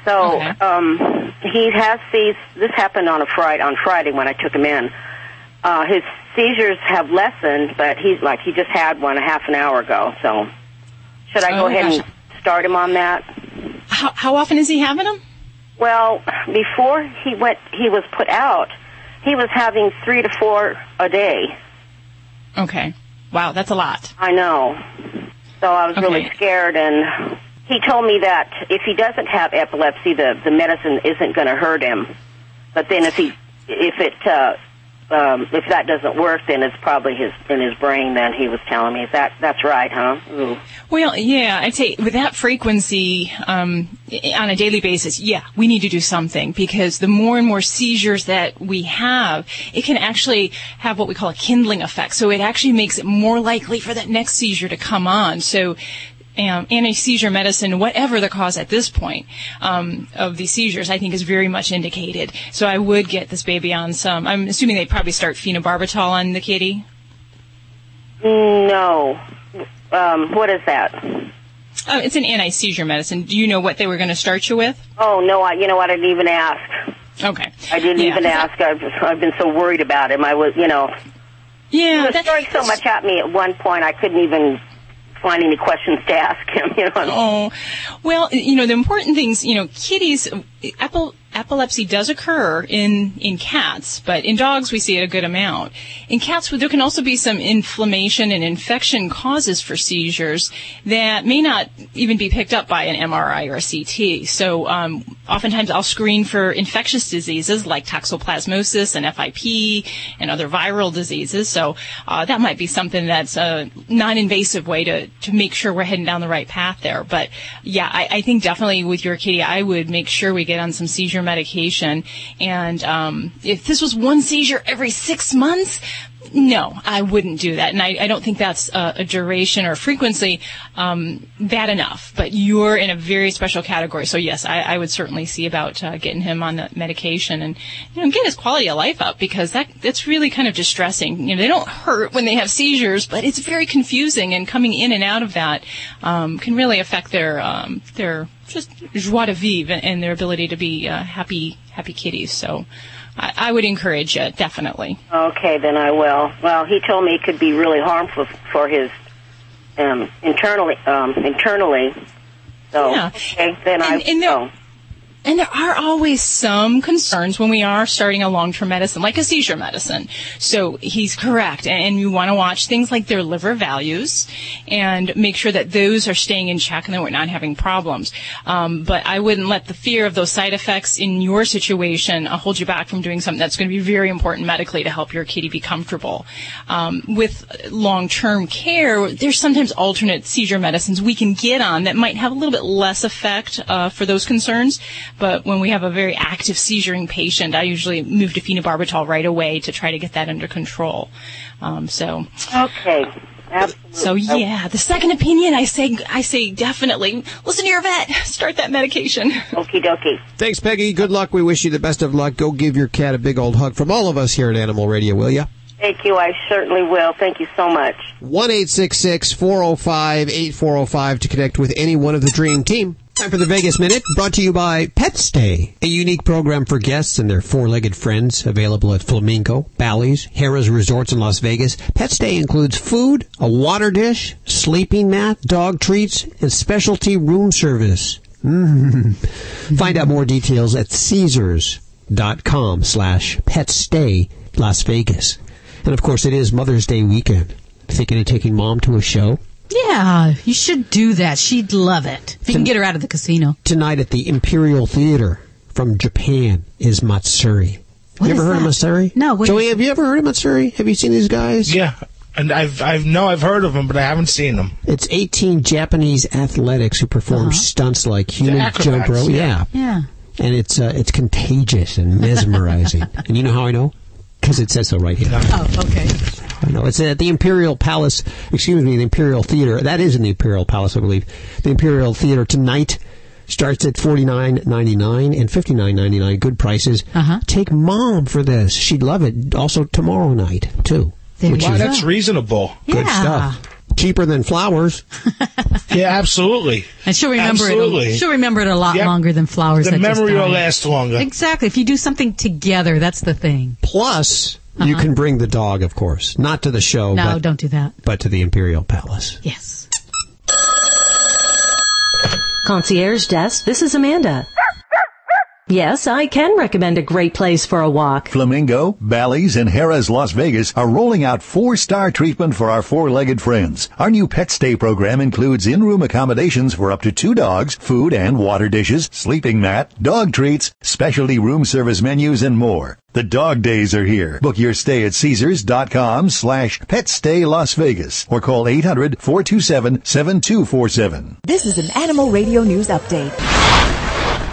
So um, he has these. This happened on a Friday. On Friday when I took him in, uh, his seizures have lessened, but he's like he just had one a half an hour ago. So should I go Oh, ahead gosh. and start him on that? How, how often is he having them? Well, before he went, he was put out. He was having three to four a day. Okay. Wow, that's a lot. I know. So I was really scared, and he told me that if he doesn't have epilepsy, the the medicine isn't going to hurt him. But then if he if it uh, um, if that doesn't work, then it's probably his in his brain. Then he was telling me that that's right, huh? Ooh. Well, yeah, I'd say with that frequency um, on a daily basis, yeah, we need to do something because the more and more seizures that we have, it can actually have what we call a kindling effect. So it actually makes it more likely for that next seizure to come on. So um, anti-seizure medicine, whatever the cause at this point um, of these seizures, I think is very much indicated. So I would get this baby on some. I'm assuming they probably start phenobarbital on the kitty. No. Um, what is that? Uh, it's an anti-seizure medicine. Do you know what they were going to start you with? Oh no, I you know what? I didn't even ask. Okay. I didn't Yeah, even ask. I've I've been so worried about him. I was, you know. Yeah, he was throwing so much at me at one point. I couldn't even find any questions to ask him. You know. Oh, well, you know, the important things, you know, kitties, epilepsy does occur in, in cats, but in dogs we see it a good amount. In cats, there can also be some inflammation and infection causes for seizures that may not even be picked up by an MRI or a CT. So, um, oftentimes I'll screen for infectious diseases like toxoplasmosis and FIP and other viral diseases. So, uh, that might be something that's a non-invasive way to, to make sure we're heading down the right path there. But yeah, I, I think definitely with your kitty, I would make sure we get on some seizure medication. And um, if this was one seizure every six months, no, I wouldn't do that. And I, I don't think that's a, a duration or frequency um, bad enough. But you're in a very special category. So yes, I, I would certainly see about uh, getting him on the medication and you know get his quality of life up because that that's really kind of distressing. You know, they don't hurt when they have seizures, but it's very confusing and coming in and out of that um, can really affect their um, their just joie de vivre and their ability to be uh, happy happy kitties. So. I, I would encourage it, definitely. Okay, then I will. Well, he told me it could be really harmful for his um, internally. Um, internally. So Yeah. okay, then I and there-. And there are always some concerns when we are starting a long-term medicine, like a seizure medicine. So he's correct. And you want to watch things like their liver values and make sure that those are staying in check and that we're not having problems. Um, but I wouldn't let the fear of those side effects in your situation uh, hold you back from doing something that's going to be very important medically to help your kitty be comfortable. Um, with long-term care, there's sometimes alternate seizure medicines we can get on that might have a little bit less effect uh, for those concerns. But when we have a very active seizuring patient, I usually move to phenobarbital right away to try to get that under control. Um, so Okay. Absolutely. so yeah, the second opinion, I say, I say definitely listen to your vet. Start that medication. Okie dokie. Thanks, Peggy. Good luck. We wish you the best of luck. Go give your cat a big old hug from all of us here at Animal Radio, will you? Thank you. I certainly will. Thank you so much. One eight six six four zero five eight four zero five to connect with any one of the Dream Team. Time for the Vegas Minute, brought to you by Pet Stay, a unique program for guests and their four-legged friends, available at Flamingo, Bally's, Harrah's Resorts in Las Vegas. Pet Stay includes food, a water dish, sleeping mat, dog treats, and specialty room service. Mm. Find out more details at Caesars.com slash petstay Las Vegas. And of course, it is Mother's Day weekend. Thinking of taking mom to a show? Yeah, you should do that. She'd love it. If you can get her out of the casino. Tonight at the Imperial Theater from Japan is Matsuri. What you ever heard that? of Matsuri? No. What Joey, have you ever heard of Matsuri? Have you seen these guys? Yeah, and I've I've no I've heard of them, but I haven't seen them. It's 18 Japanese athletics who perform stunts like human jump rope. yeah. Yeah. And it's uh, it's contagious and mesmerizing. and you know how I know? Because it says so right here. Oh, okay. I know. It's at the Imperial Palace, excuse me, the Imperial Theater. That is in the Imperial Palace, I believe. The Imperial Theater tonight starts at forty nine ninety nine and fifty nine ninety nine. Good prices. Uh-huh. Take mom for this. She'd love it. Also tomorrow night, too. There Which you Wow, is that's reasonable. good Yeah. stuff. Cheaper than flowers. Yeah, absolutely. And she'll remember it. Absolutely. A, she'll remember it a lot Yep. longer than flowers. The that just memory will last longer. Exactly. If you do something together, that's the thing. Plus, you Uh-huh. can bring the dog, of course. Not to the show, No, but, don't do that. but to the Imperial Palace. Yes. Concierge Desk, this is Amanda. Yes, I can recommend a great place for a walk. Flamingo, Bally's, and Harrah's Las Vegas are rolling out four-star treatment for our four-legged friends. Our new pet stay program includes in-room accommodations for up to two dogs, food and water dishes, sleeping mat, dog treats, specialty room service menus, and more. The dog days are here. Book your stay at Caesars.com slash petstay Las Vegas or call 800-427-7247. This is an Animal Radio News Update.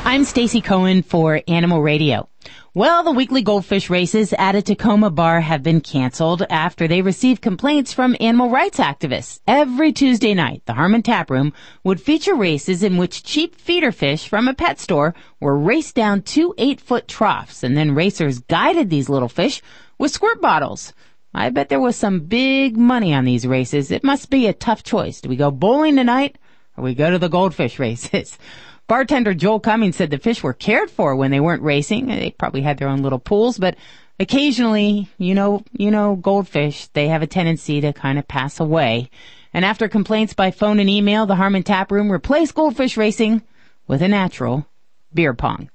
I'm Stacy Cohen for Animal Radio. Well, the weekly goldfish races at a Tacoma bar have been canceled after they received complaints from animal rights activists. Every Tuesday night, the Harmon Tap Room would feature races in which cheap feeder fish from a pet store were raced down two eight-foot troughs, and then racers guided these little fish with squirt bottles. I bet there was some big money on these races. It must be a tough choice. Do we go bowling tonight or we go to the goldfish races? Bartender Joel Cummings said the fish were cared for when they weren't racing. They probably had their own little pools, but occasionally, you know, you know, goldfish, they have a tendency to kind of pass away. And after complaints by phone and email, the Harmon Tap Room replaced goldfish racing with a natural beer pong.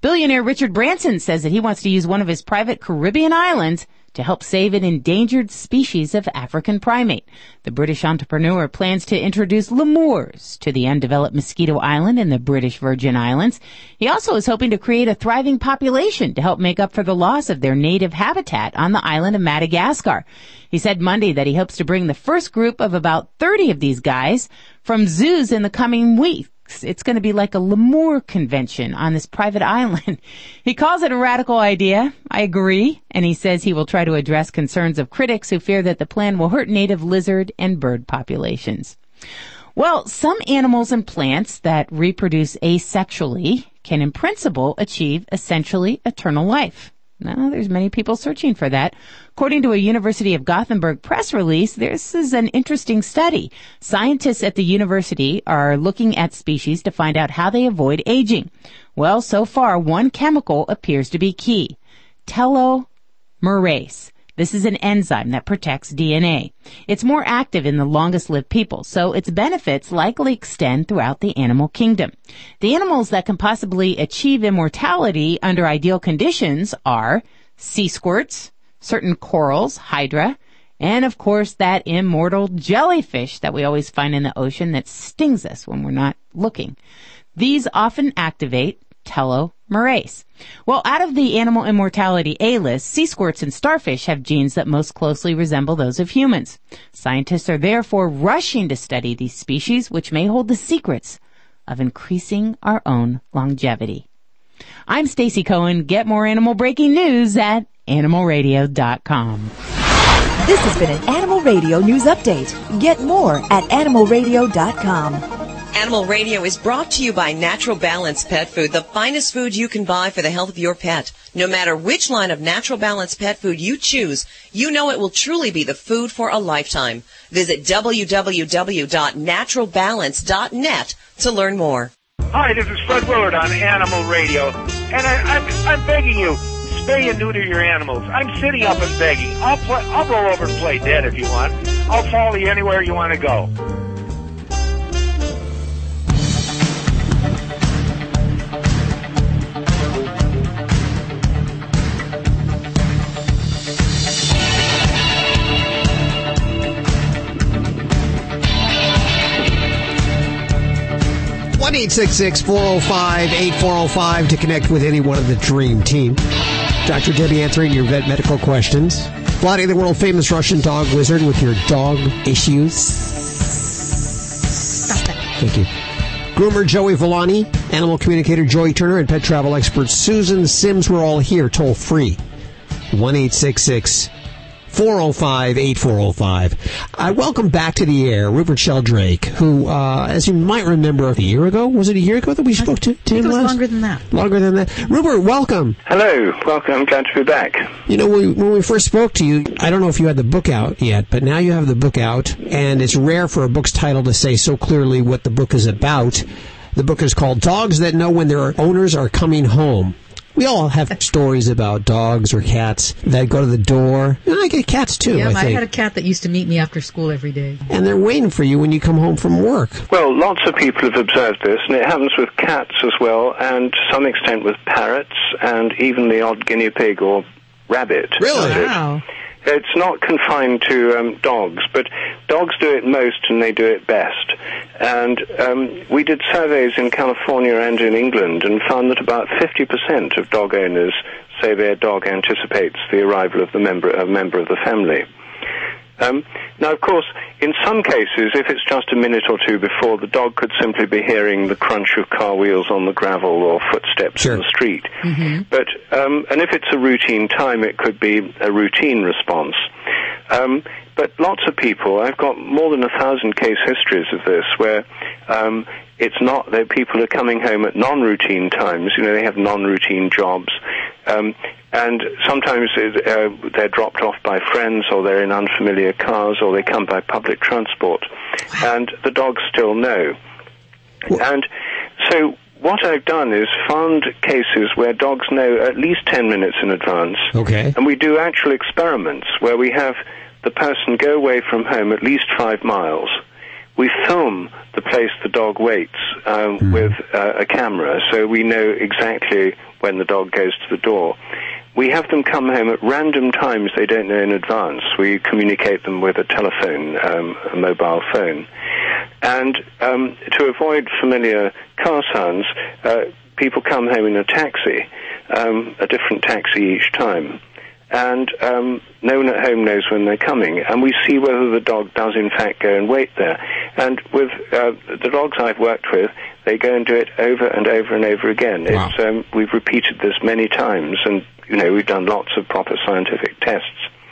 Billionaire Richard Branson says that he wants to use one of his private Caribbean islands to help save an endangered species of African primate. The British entrepreneur plans to introduce lemurs to the undeveloped Moskito Island in the British Virgin Islands. He also is hoping to create a thriving population to help make up for the loss of their native habitat on the island of Madagascar. He said Monday that he hopes to bring the first group of about 30 of these guys from zoos in the coming week it's going to be like a lemur convention on this private island. he calls it a radical idea. I agree. And he says he will try to address concerns of critics who fear that the plan will hurt native lizard and bird populations. Well, some animals and plants that reproduce asexually can in principle achieve essentially eternal life. Now, there's many people searching for that. According to a University of Gothenburg press release, this is an interesting study. Scientists at the university are looking at species to find out how they avoid aging. Well, so far, one chemical appears to be key. Telomerase. This is an enzyme that protects DNA. It's more active in the longest lived people, so its benefits likely extend throughout the animal kingdom. The animals that can possibly achieve immortality under ideal conditions are sea squirts, certain corals, hydra, and of course that immortal jellyfish that we always find in the ocean that stings us when we're not looking. These often activate telomerase. Well, out of the animal immortality A-list, sea squirts and starfish have genes that most closely resemble those of humans. Scientists are therefore rushing to study these species, which may hold the secrets of increasing our own longevity. I'm Stacy Cohen. Get more animal breaking news at animalradio.com. This has been an Animal Radio News Update. Get more at animalradio.com. Animal Radio is brought to you by Natural Balance Pet Food, the finest food you can buy for the health of your pet. No matter which line of Natural Balance Pet Food you choose, you know it will truly be the food for a lifetime. Visit www.naturalbalance.net to learn more. Hi, this is Fred Willard on Animal Radio, and I, I'm, I'm begging you, spay and neuter your animals. I'm sitting up and begging. I'll play, I'll roll over and play dead if you want. I'll follow you anywhere you want to go. 1 405 8405 to connect with any one of the dream team. Dr. Debbie answering your vet medical questions. Vladi, the world famous Russian dog wizard with your dog issues. Stop. Thank you. Groomer Joey Villani, animal communicator Joey Turner, and pet travel expert Susan Sims. We're all here toll free. 1 866 405 8405. I welcome back to the air Rupert Sheldrake, who, uh, as you might remember, a year ago, was it a year ago that we spoke to, to I him was last? longer than that. Longer than that. Rupert, welcome. Hello, welcome. Glad to be back. You know, we, when we first spoke to you, I don't know if you had the book out yet, but now you have the book out, and it's rare for a book's title to say so clearly what the book is about. The book is called Dogs That Know When Their Owners Are Coming Home. We all have stories about dogs or cats that go to the door. And I get cats too, yeah, I I, had a cat that used to meet me after school every day. and they're waiting for you when you come home from work. Well, lots of people have observed this, and it happens with cats as well, and to some extent with parrots, and even the odd guinea pig or rabbit. Really? Wow. It's not confined to um, dogs, but dogs do it most and they do it best. And um, we did surveys in California and in England and found that about 50% of dog owners say their dog anticipates the arrival of the member, a member of the family. Um, now, of course, in some cases, if it's just a minute or two before, the dog could simply be hearing the crunch of car wheels on the gravel or footsteps in the street. But um, and if it's a routine time, it could be a routine response. Um, but lots of people, I've got more than a thousand case histories of this, where um, it's not that people are coming home at non-routine times. You know, they have non-routine jobs, um, and sometimes it, uh, they're dropped off by friends, or they're in unfamiliar cars, or they come by public transport, and the dogs still know. And so what I've done is found cases where dogs know at least 10 minutes in advance. Okay. And we do actual experiments where we have the person go away from home at least five miles. We film the place the dog waits um, with uh, a camera so we know exactly when the dog goes to the door. We have them come home at random times they don't know in advance. We communicate them with a telephone, um, a mobile phone. And um, to avoid familiar car sounds, uh, people come home in a taxi, um, a different taxi each time. And um, no one at home knows when they're coming. And we see whether the dog does, in fact, go and wait there. And with uh, the dogs I've worked with, they go and do it over and over and over again. It's, um, we've repeated this many times, and you know we've done lots of proper scientific tests.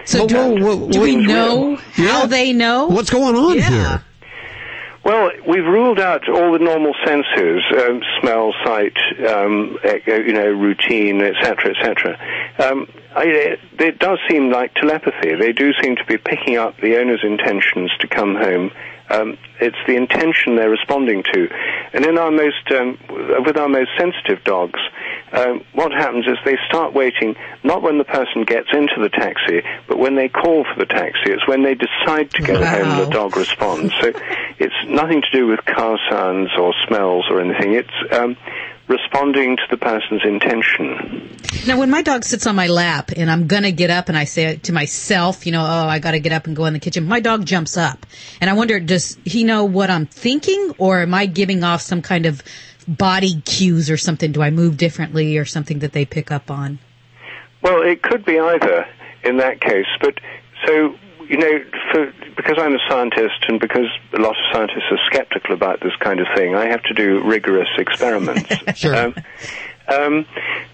So do, do we know how they know? What's going on Yeah. here? Well, we've ruled out all the normal senses, um, smell, sight, um, you know, routine, etc., etc. Um, I- it does seem like telepathy. They do seem to be picking up the owner's intentions to come home. Um, it's the intention they're responding to, and in our most, um, with our most sensitive dogs, um, what happens is they start waiting not when the person gets into the taxi, but when they call for the taxi. It's when they decide to go home the dog responds. So it's nothing to do with car sounds or smells or anything. It's um, responding to the person's intention. Now, when my dog sits on my lap and I'm gonna get up and I say to myself, you know, oh, I gotta get up and go in the kitchen, my dog jumps up. And I wonder, does he know what I'm thinking or am I giving off some kind of body cues or something? Do I move differently or something that they pick up on? Well, it could be either in that case, but so you know, for, because I'm a scientist and because a lot of scientists are skeptical about this kind of thing, I have to do rigorous experiments. sure. Um, um,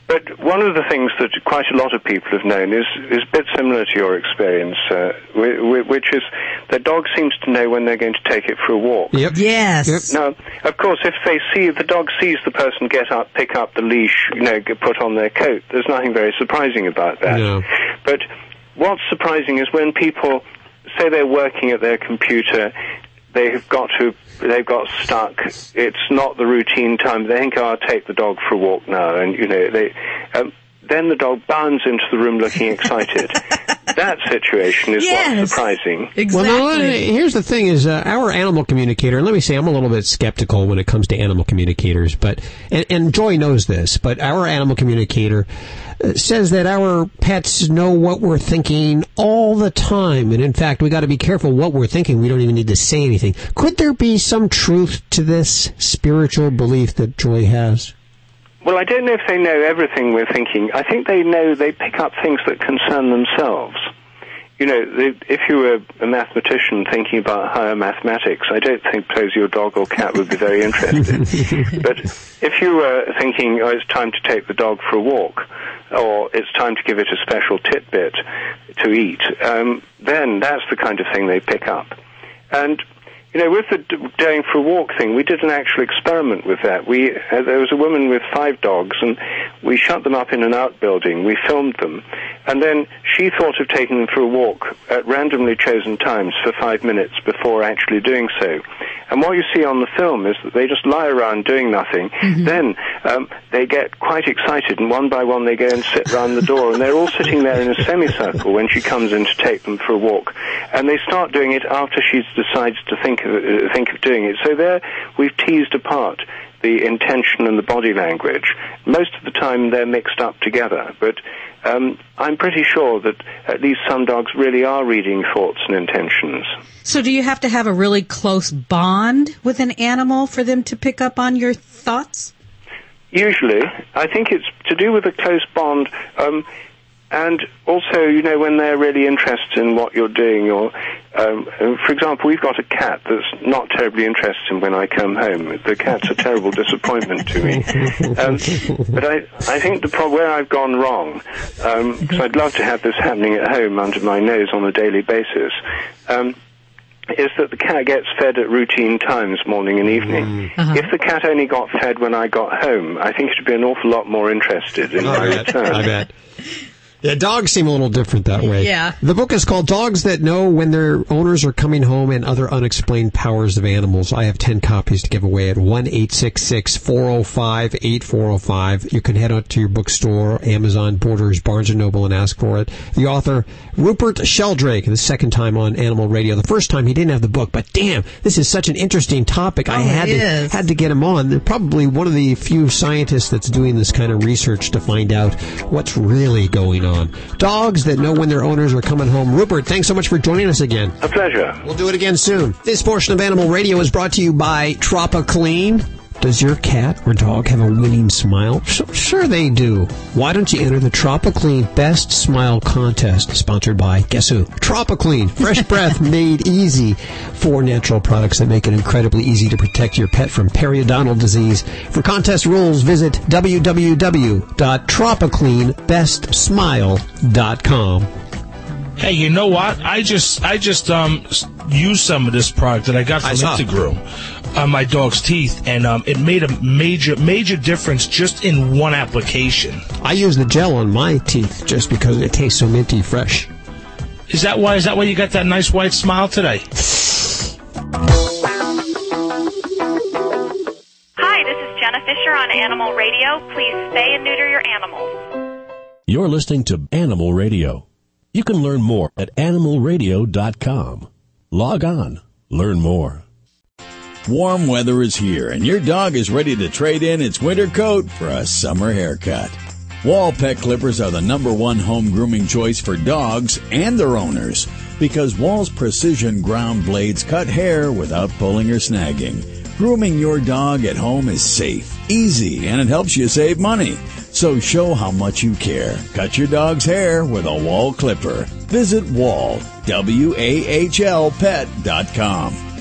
but one of the things that quite a lot of people have known is is a bit similar to your experience, uh, whi- whi- which is the dog seems to know when they're going to take it for a walk. Yep. Yes. Yep. Now, of course, if they see the dog sees the person get up, pick up the leash, you know, get put on their coat, there's nothing very surprising about that. No. But what's surprising is when people say they're working at their computer, they've got to, they've got stuck. It's not the routine time. They think, oh, I'll take the dog for a walk now, and you know, they. Um, then the dog bounds into the room looking excited. that situation is Yes. what's surprising. Exactly. Well, now, here's the thing: is uh, our animal communicator. And let me say, I'm a little bit skeptical when it comes to animal communicators, but and, and Joy knows this. But our animal communicator uh, says that our pets know what we're thinking all the time, and in fact, we got to be careful what we're thinking. We don't even need to say anything. Could there be some truth to this spiritual belief that Joy has? Well, I don't know if they know everything we're thinking. I think they know they pick up things that concern themselves. You know, they, if you were a mathematician thinking about higher mathematics, I don't think suppose your dog or cat would be very interested. but if you were thinking, oh, it's time to take the dog for a walk, or it's time to give it a special titbit to eat, um, then that's the kind of thing they pick up. And you know, with the going for a walk thing, we did an actual experiment with that. We uh, there was a woman with five dogs, and we shut them up in an outbuilding, we filmed them, and then she thought of taking them for a walk at randomly chosen times for five minutes before actually doing so. And what you see on the film is that they just lie around doing nothing. Then um, they get quite excited, and one by one they go and sit round the door, and they're all sitting there in a semicircle when she comes in to take them for a walk. And they start doing it after she's decided to think of, uh, think of doing it. So there we've teased apart the intention and the body language. Most of the time they're mixed up together, but um, I'm pretty sure that at least some dogs really are reading thoughts and intentions. So, do you have to have a really close bond with an animal for them to pick up on your thoughts? Usually, I think it's to do with a close bond. Um, and also, you know, when they're really interested in what you're doing, or, um, for example, we've got a cat that's not terribly interested in when I come home. The cat's a terrible disappointment to me. Um, but I, I think the pro- where I've gone wrong, because I'd love to have this happening at home under my nose on a daily basis. Um, is that the cat gets fed at routine times, morning and evening. If the cat only got fed when I got home, I think it'd be an awful lot more interested in my return. I bet. Yeah, dogs seem a little different that way. Yeah. The book is called Dogs That Know When Their Owners Are Coming Home and Other Unexplained Powers of Animals. I have 10 copies to give away at 1-866-405-8405. You can head out to your bookstore, Amazon, Borders, Barnes & Noble and ask for it. The author, Rupert Sheldrake, the second time on Animal Radio. The first time he didn't have the book, but damn, this is such an interesting topic. I Oh, had to, is. had to get him on. They're probably one of the few scientists that's doing this kind of research to find out what's really going on. Dogs that know when their owners are coming home. Rupert, thanks so much for joining us again. A pleasure. We'll do it again soon. This portion of Animal Radio is brought to you by Tropiclean. Does your cat or dog have a winning smile? Sh- sure they do. Why don't you enter the Tropiclean Best Smile Contest, sponsored by guess who? Tropiclean. Fresh breath made easy. Four natural products that make it incredibly easy to protect your pet from periodontal disease. For contest rules, visit www.tropicleanbestsmile.com. Hey, you know what? I just I just um used some of this product that I got I from saw. Intergroom on my dog's teeth, and um, it made a major major difference just in one application. I use the gel on my teeth just because it tastes so minty fresh. Is that why? Is that why you got that nice white smile today? Hi, this is Jenna Fischer on Animal Radio. Please spay and neuter your animals. You're listening to Animal Radio. You can learn more at animalradio.com. Log on, learn more. Warm weather is here, and your dog is ready to trade in its winter coat for a summer haircut. Wahl Pet Clippers are the number one home grooming choice for dogs and their owners because Wahl's precision ground blades cut hair without pulling or snagging. Grooming your dog at home is safe, easy, and it helps you save money. So show how much you care. Cut your dog's hair with a Wahl Clipper. Visit Wahl, W-A-H-L pet.com.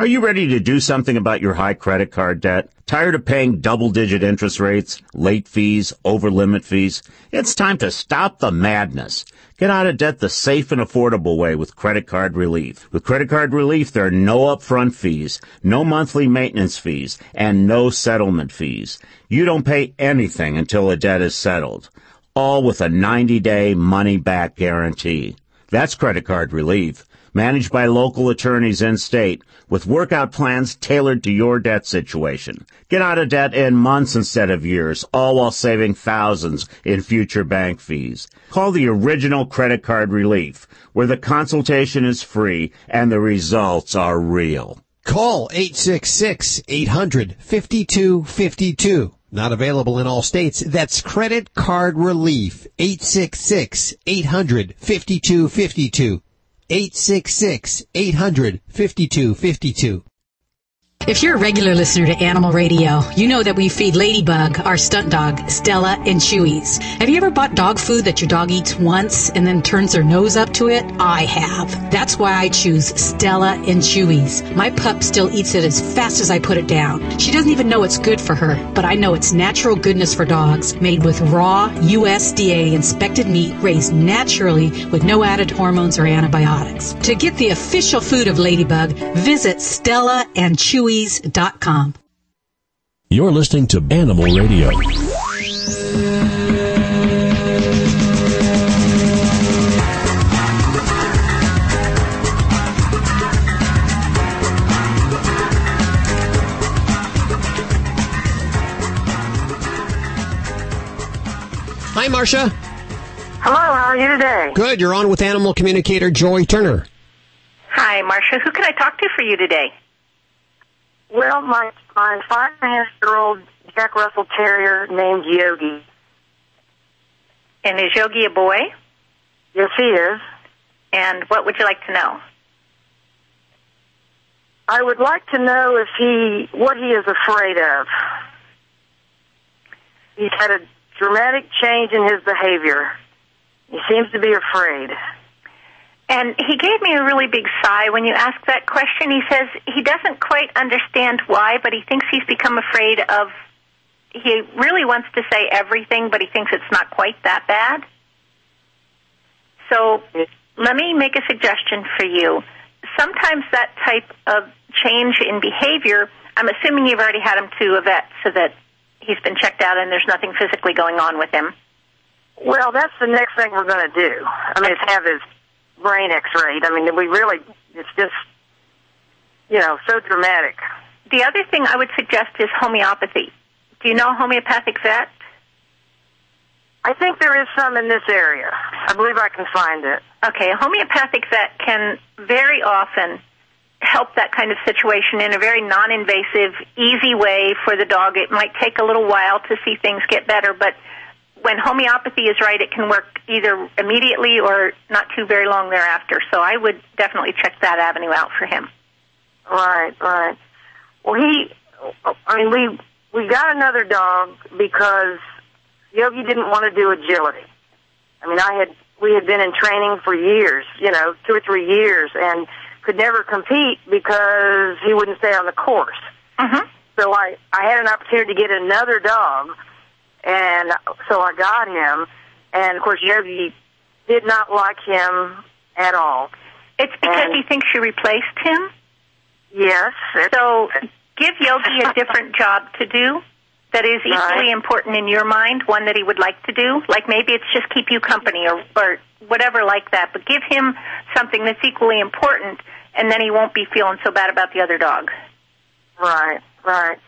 Are you ready to do something about your high credit card debt? Tired of paying double digit interest rates, late fees, over limit fees? It's time to stop the madness. Get out of debt the safe and affordable way with credit card relief. With credit card relief, there are no upfront fees, no monthly maintenance fees, and no settlement fees. You don't pay anything until a debt is settled. All with a 90 day money back guarantee. That's credit card relief managed by local attorneys in state with workout plans tailored to your debt situation. Get out of debt in months instead of years, all while saving thousands in future bank fees. Call the original credit card relief, where the consultation is free and the results are real. Call 866-800-5252. Not available in all states. That's credit card relief. 866-800-5252. 866-800-5252. If you're a regular listener to Animal Radio, you know that we feed Ladybug, our stunt dog, Stella, and Chewies. Have you ever bought dog food that your dog eats once and then turns their nose up to it? I have. That's why I choose Stella and Chewies. My pup still eats it as fast as I put it down. She doesn't even know it's good for her, but I know it's natural goodness for dogs, made with raw USDA inspected meat raised naturally with no added hormones or antibiotics. To get the official food of Ladybug, visit Stella and you're listening to Animal Radio. Hi, Marcia. Hello, how are you today? Good. You're on with animal communicator Joy Turner. Hi, Marcia. Who can I talk to for you today? Well, my my five and a half year old Jack Russell Terrier named Yogi. And is Yogi a boy? Yes, he is. And what would you like to know? I would like to know if he what he is afraid of. He's had a dramatic change in his behavior. He seems to be afraid. And he gave me a really big sigh when you asked that question. He says he doesn't quite understand why, but he thinks he's become afraid of. He really wants to say everything, but he thinks it's not quite that bad. So let me make a suggestion for you. Sometimes that type of change in behavior, I'm assuming you've already had him to a vet so that he's been checked out and there's nothing physically going on with him. Well, that's the next thing we're going to do. I mean, it's have his brain X-rayed. I mean, we really, it's just, you know, so dramatic. The other thing I would suggest is homeopathy. Do you know homeopathic vet? I think there is some in this area. I believe I can find it. Okay, a homeopathic vet can very often help that kind of situation in a very non-invasive, easy way for the dog. It might take a little while to see things get better, but when homeopathy is right, it can work either immediately or not too very long thereafter. So I would definitely check that avenue out for him. Right, right. Well, he, I mean, we we got another dog because Yogi didn't want to do agility. I mean, I had we had been in training for years, you know, two or three years, and could never compete because he wouldn't stay on the course. Mm-hmm. So I I had an opportunity to get another dog, and so I got him, and of course Yogi did not like him at all. It's because And- he thinks you replaced him. Yes. So give Yogi a different job to do that is equally Right. important in your mind, one that he would like to do. Like maybe it's just keep you company or, or whatever like that, but give him something that's equally important and then he won't be feeling so bad about the other dog. Right, right.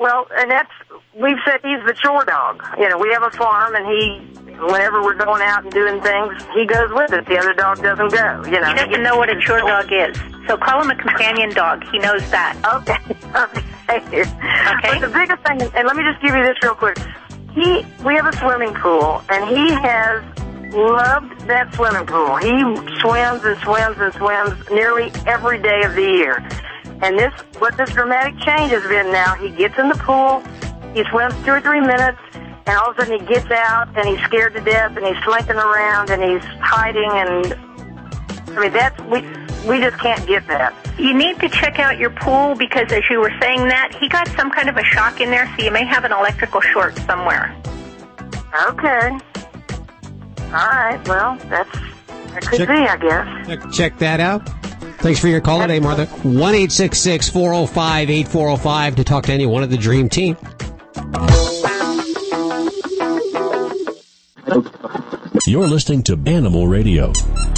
Well, and that's we've said he's the chore dog. You know, we have a farm, and he, whenever we're going out and doing things, he goes with us. The other dog doesn't go. You know, He doesn't know what a chore dog is. So call him a companion dog. He knows that. Okay. okay. But the biggest thing, and let me just give you this real quick. He, we have a swimming pool, and he has loved that swimming pool. He swims and swims and swims nearly every day of the year. And this, what this dramatic change has been now, he gets in the pool, he swims two or three minutes, and all of a sudden he gets out and he's scared to death and he's slinking around and he's hiding and, I mean, that's, we, we just can't get that. You need to check out your pool because as you were saying that, he got some kind of a shock in there, so you may have an electrical short somewhere. Okay. All right. Well, that's that could Check- be, I guess. Check, check that out. Thanks for your call today, Martha. 1 405 8405 to talk to any one of the Dream Team. You're listening to Animal Radio.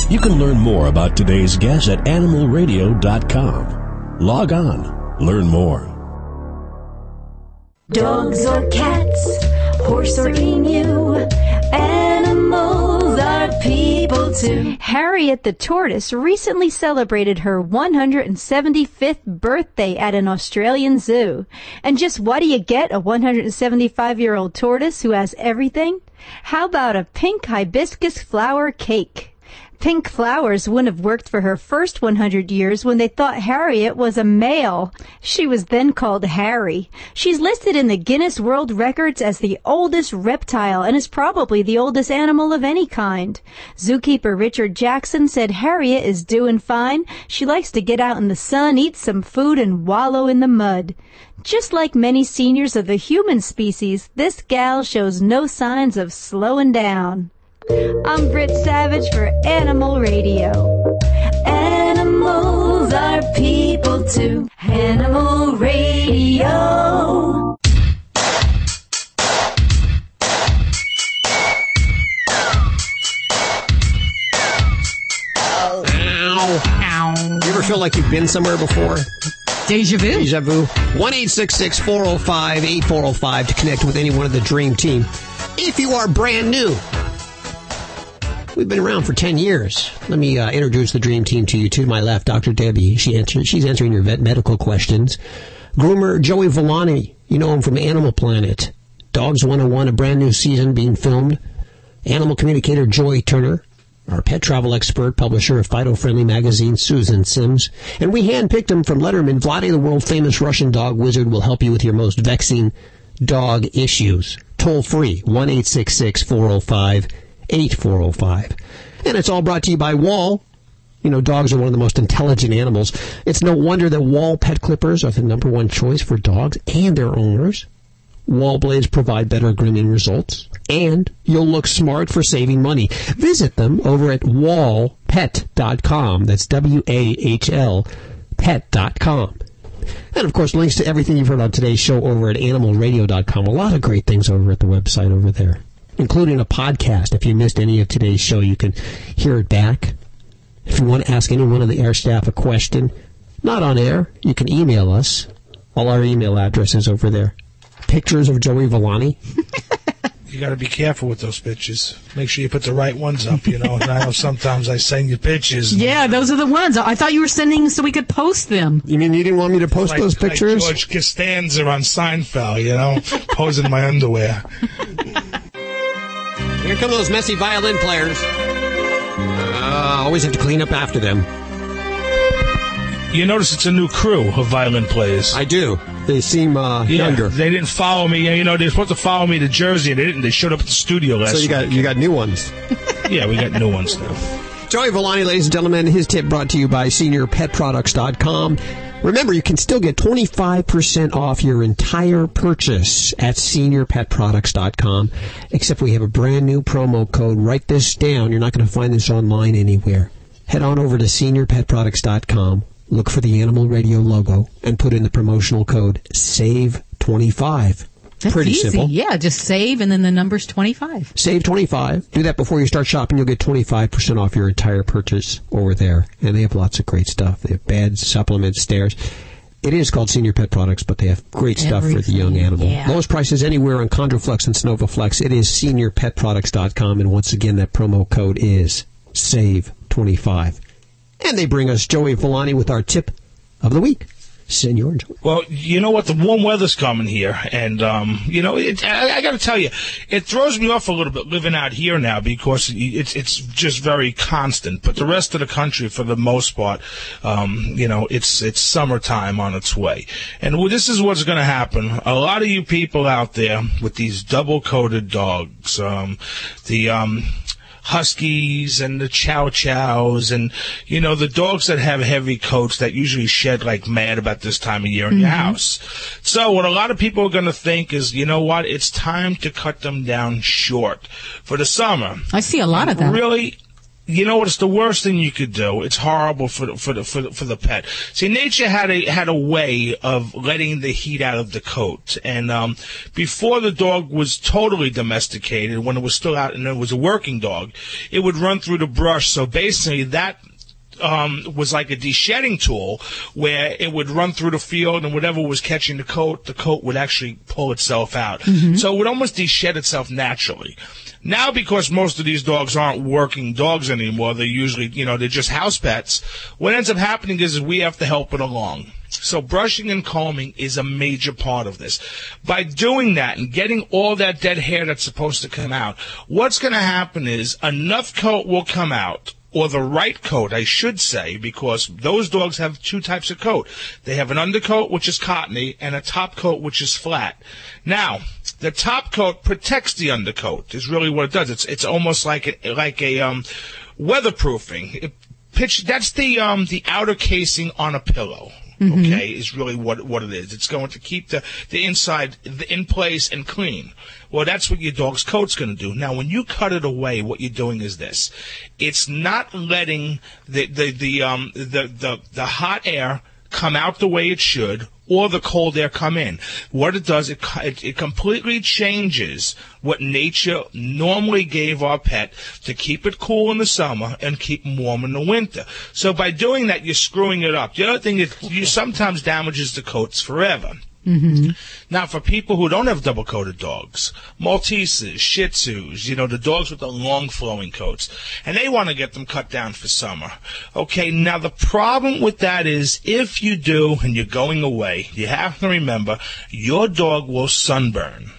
You can learn more about today's guest at animalradio.com. Log on, learn more. Dogs or cats, horse or emu, animals are Harriet the tortoise recently celebrated her 175th birthday at an Australian zoo. And just what do you get a 175 year old tortoise who has everything? How about a pink hibiscus flower cake? Pink flowers wouldn't have worked for her first 100 years when they thought Harriet was a male. She was then called Harry. She's listed in the Guinness World Records as the oldest reptile and is probably the oldest animal of any kind. Zookeeper Richard Jackson said Harriet is doing fine. She likes to get out in the sun, eat some food, and wallow in the mud. Just like many seniors of the human species, this gal shows no signs of slowing down. I'm Brit Savage for Animal Radio. Animals are people too. Animal Radio. Ow. You ever feel like you've been somewhere before? Deja vu. Deja vu. 1 405 8405 to connect with any one of the Dream Team. If you are brand new, we've been around for 10 years. Let me uh, introduce the dream team to you. To my left, Dr. Debbie. She answer, she's answering your vet medical questions. Groomer Joey Villani. You know him from Animal Planet. Dogs 101, a brand new season being filmed. Animal communicator Joy Turner. Our pet travel expert, publisher of Fido Friendly magazine, Susan Sims. And we handpicked him from Letterman. Vladi, the world famous Russian dog wizard, will help you with your most vexing dog issues. Toll free, 1 405 8405. And it's all brought to you by Wahl. You know, dogs are one of the most intelligent animals. It's no wonder that Wahl pet clippers are the number one choice for dogs and their owners. Wahl blades provide better grooming results, and you'll look smart for saving money. Visit them over at wahlpet.com. That's W-A-H-L pet.com. And of course, links to everything you've heard on today's show over at animalradio.com. A lot of great things over at the website over there, including a podcast. If you missed any of today's show, you can hear it back. If you want to ask any one of the air staff a question, not on air, you can email us. All our email addresses over there. Pictures of Joey Villani. You got to be careful with those pictures. Make sure you put the right ones up. You know, and I know sometimes I send you pictures. Yeah, those are the ones. I thought you were sending so we could post them. You mean you didn't want me to post like, those pictures? Like George Costanza on Seinfeld, you know, posing my underwear. Here come those messy violin players. Uh, always have to clean up after them. You notice it's a new crew of violin players. I do. They seem uh, Yeah, younger. They didn't follow me. You know, they're supposed to follow me to Jersey. And they didn't. They showed up at the studio last. So you got you got new ones. yeah, we got new ones now. Joey Villani, ladies and gentlemen, his tip brought to you by SeniorPetProducts.com. Remember, you can still get 25% off your entire purchase at SeniorPetProducts.com, except we have a brand new promo code. Write this down. You're not going to find this online anywhere. Head on over to SeniorPetProducts.com, look for the Animal Radio logo, and put in the promotional code SAVE25. That's Pretty easy. simple. Yeah, just save and then the number's 25. Save 25. Do that before you start shopping. You'll get 25% off your entire purchase over there. And they have lots of great stuff. They have beds, supplements, stairs. It is called Senior Pet Products, but they have great stuff for the young animal. yeah. Lowest prices anywhere on Chondroflex and Snovaflex. It is seniorpetproducts.com. And once again, that promo code is SAVE25. And they bring us Joey Villani with our tip of the week. Senor Well, you know what? The warm weather's coming here, and um, you know, it, I, I got to tell you, it throws me off a little bit living out here now because it's it's just very constant. But the rest of the country, for the most part, um, you know, it's it's summertime on its way, and this is what's going to happen. A lot of you people out there with these double-coated dogs, um, the um, huskies and the chow chows and you know the dogs that have heavy coats that usually shed like mad about this time of year in your Mm-hmm. house. So what a lot of people are going to think is, you know what? It's time to cut them down short for the summer. I see a lot of that. Really, you know what? It's the worst thing you could do. It's horrible for the, for the, for the, for the pet. See, nature had a had a way of letting the heat out of the coat, and um, before the dog was totally domesticated, when it was still out and it was a working dog, it would run through the brush. So basically, that um, was like a de-shedding tool where it would run through the field and whatever was catching the coat, the coat would actually pull itself out. Mm-hmm. So it would almost de-shed itself naturally. Now, because most of these dogs aren't working dogs anymore, they're usually, you know, they're just house pets. What ends up happening is we have to help it along. So brushing and combing is a major part of this. By doing that and getting all that dead hair that's supposed to come out, what's going to happen is enough coat will come out or the right coat, I should say, because those dogs have two types of coat. They have an undercoat, which is cottony, and a top coat, which is flat. Now, the top coat protects the undercoat, is really what it does. It's, it's almost like a, like a, um, weatherproofing. It pitch, that's the, um, the outer casing on a pillow. Okay, is really what what it is. It's going to keep the the inside in place and clean. Well, that's what your dog's coat's going to do. Now, when you cut it away, what you're doing is this: it's not letting the the the um the the the hot air come out the way it should or the cold air come in. What it does, it, it, it completely changes what nature normally gave our pet to keep it cool in the summer and keep them warm in the winter. So by doing that, you're screwing it up. The other thing is you sometimes damages the coats forever. Mm-hmm. Now, for people who don't have double coated dogs, Malteses, Shih Tzus, you know, the dogs with the long flowing coats, and they want to get them cut down for summer. Okay, now the problem with that is if you do and you're going away, you have to remember your dog will sunburn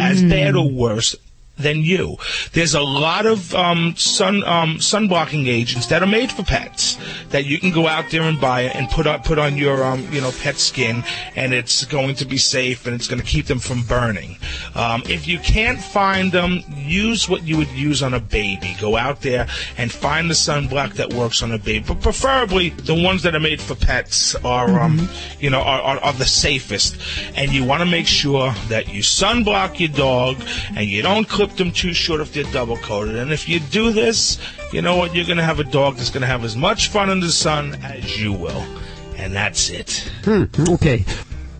as bad or worse than you. There's a lot of um, sun um, sunblocking agents that are made for pets that you can go out there and buy and put on put on your um, you know pet skin, and it's going to be safe and it's going to keep them from burning. Um, if you can't find them, use what you would use on a baby. Go out there and find the sunblock that works on a baby, but preferably the ones that are made for pets are um, you know are, are, are the safest. And you want to make sure that you sunblock your dog and you don't clip them too short if they're double coated. And if you do this, you know what? You're going to have a dog that's going to have as much fun in the sun as you will. And that's it. Hmm, okay.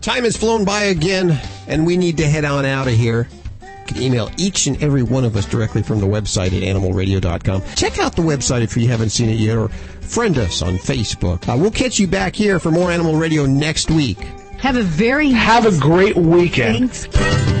Time has flown by again, and we need to head on out of here. You can email each and every one of us directly from the website at animalradio.com. Check out the website if you haven't seen it yet, or friend us on Facebook. Uh, we'll catch you back here for more Animal Radio next week. Have a very have a great weekend. Always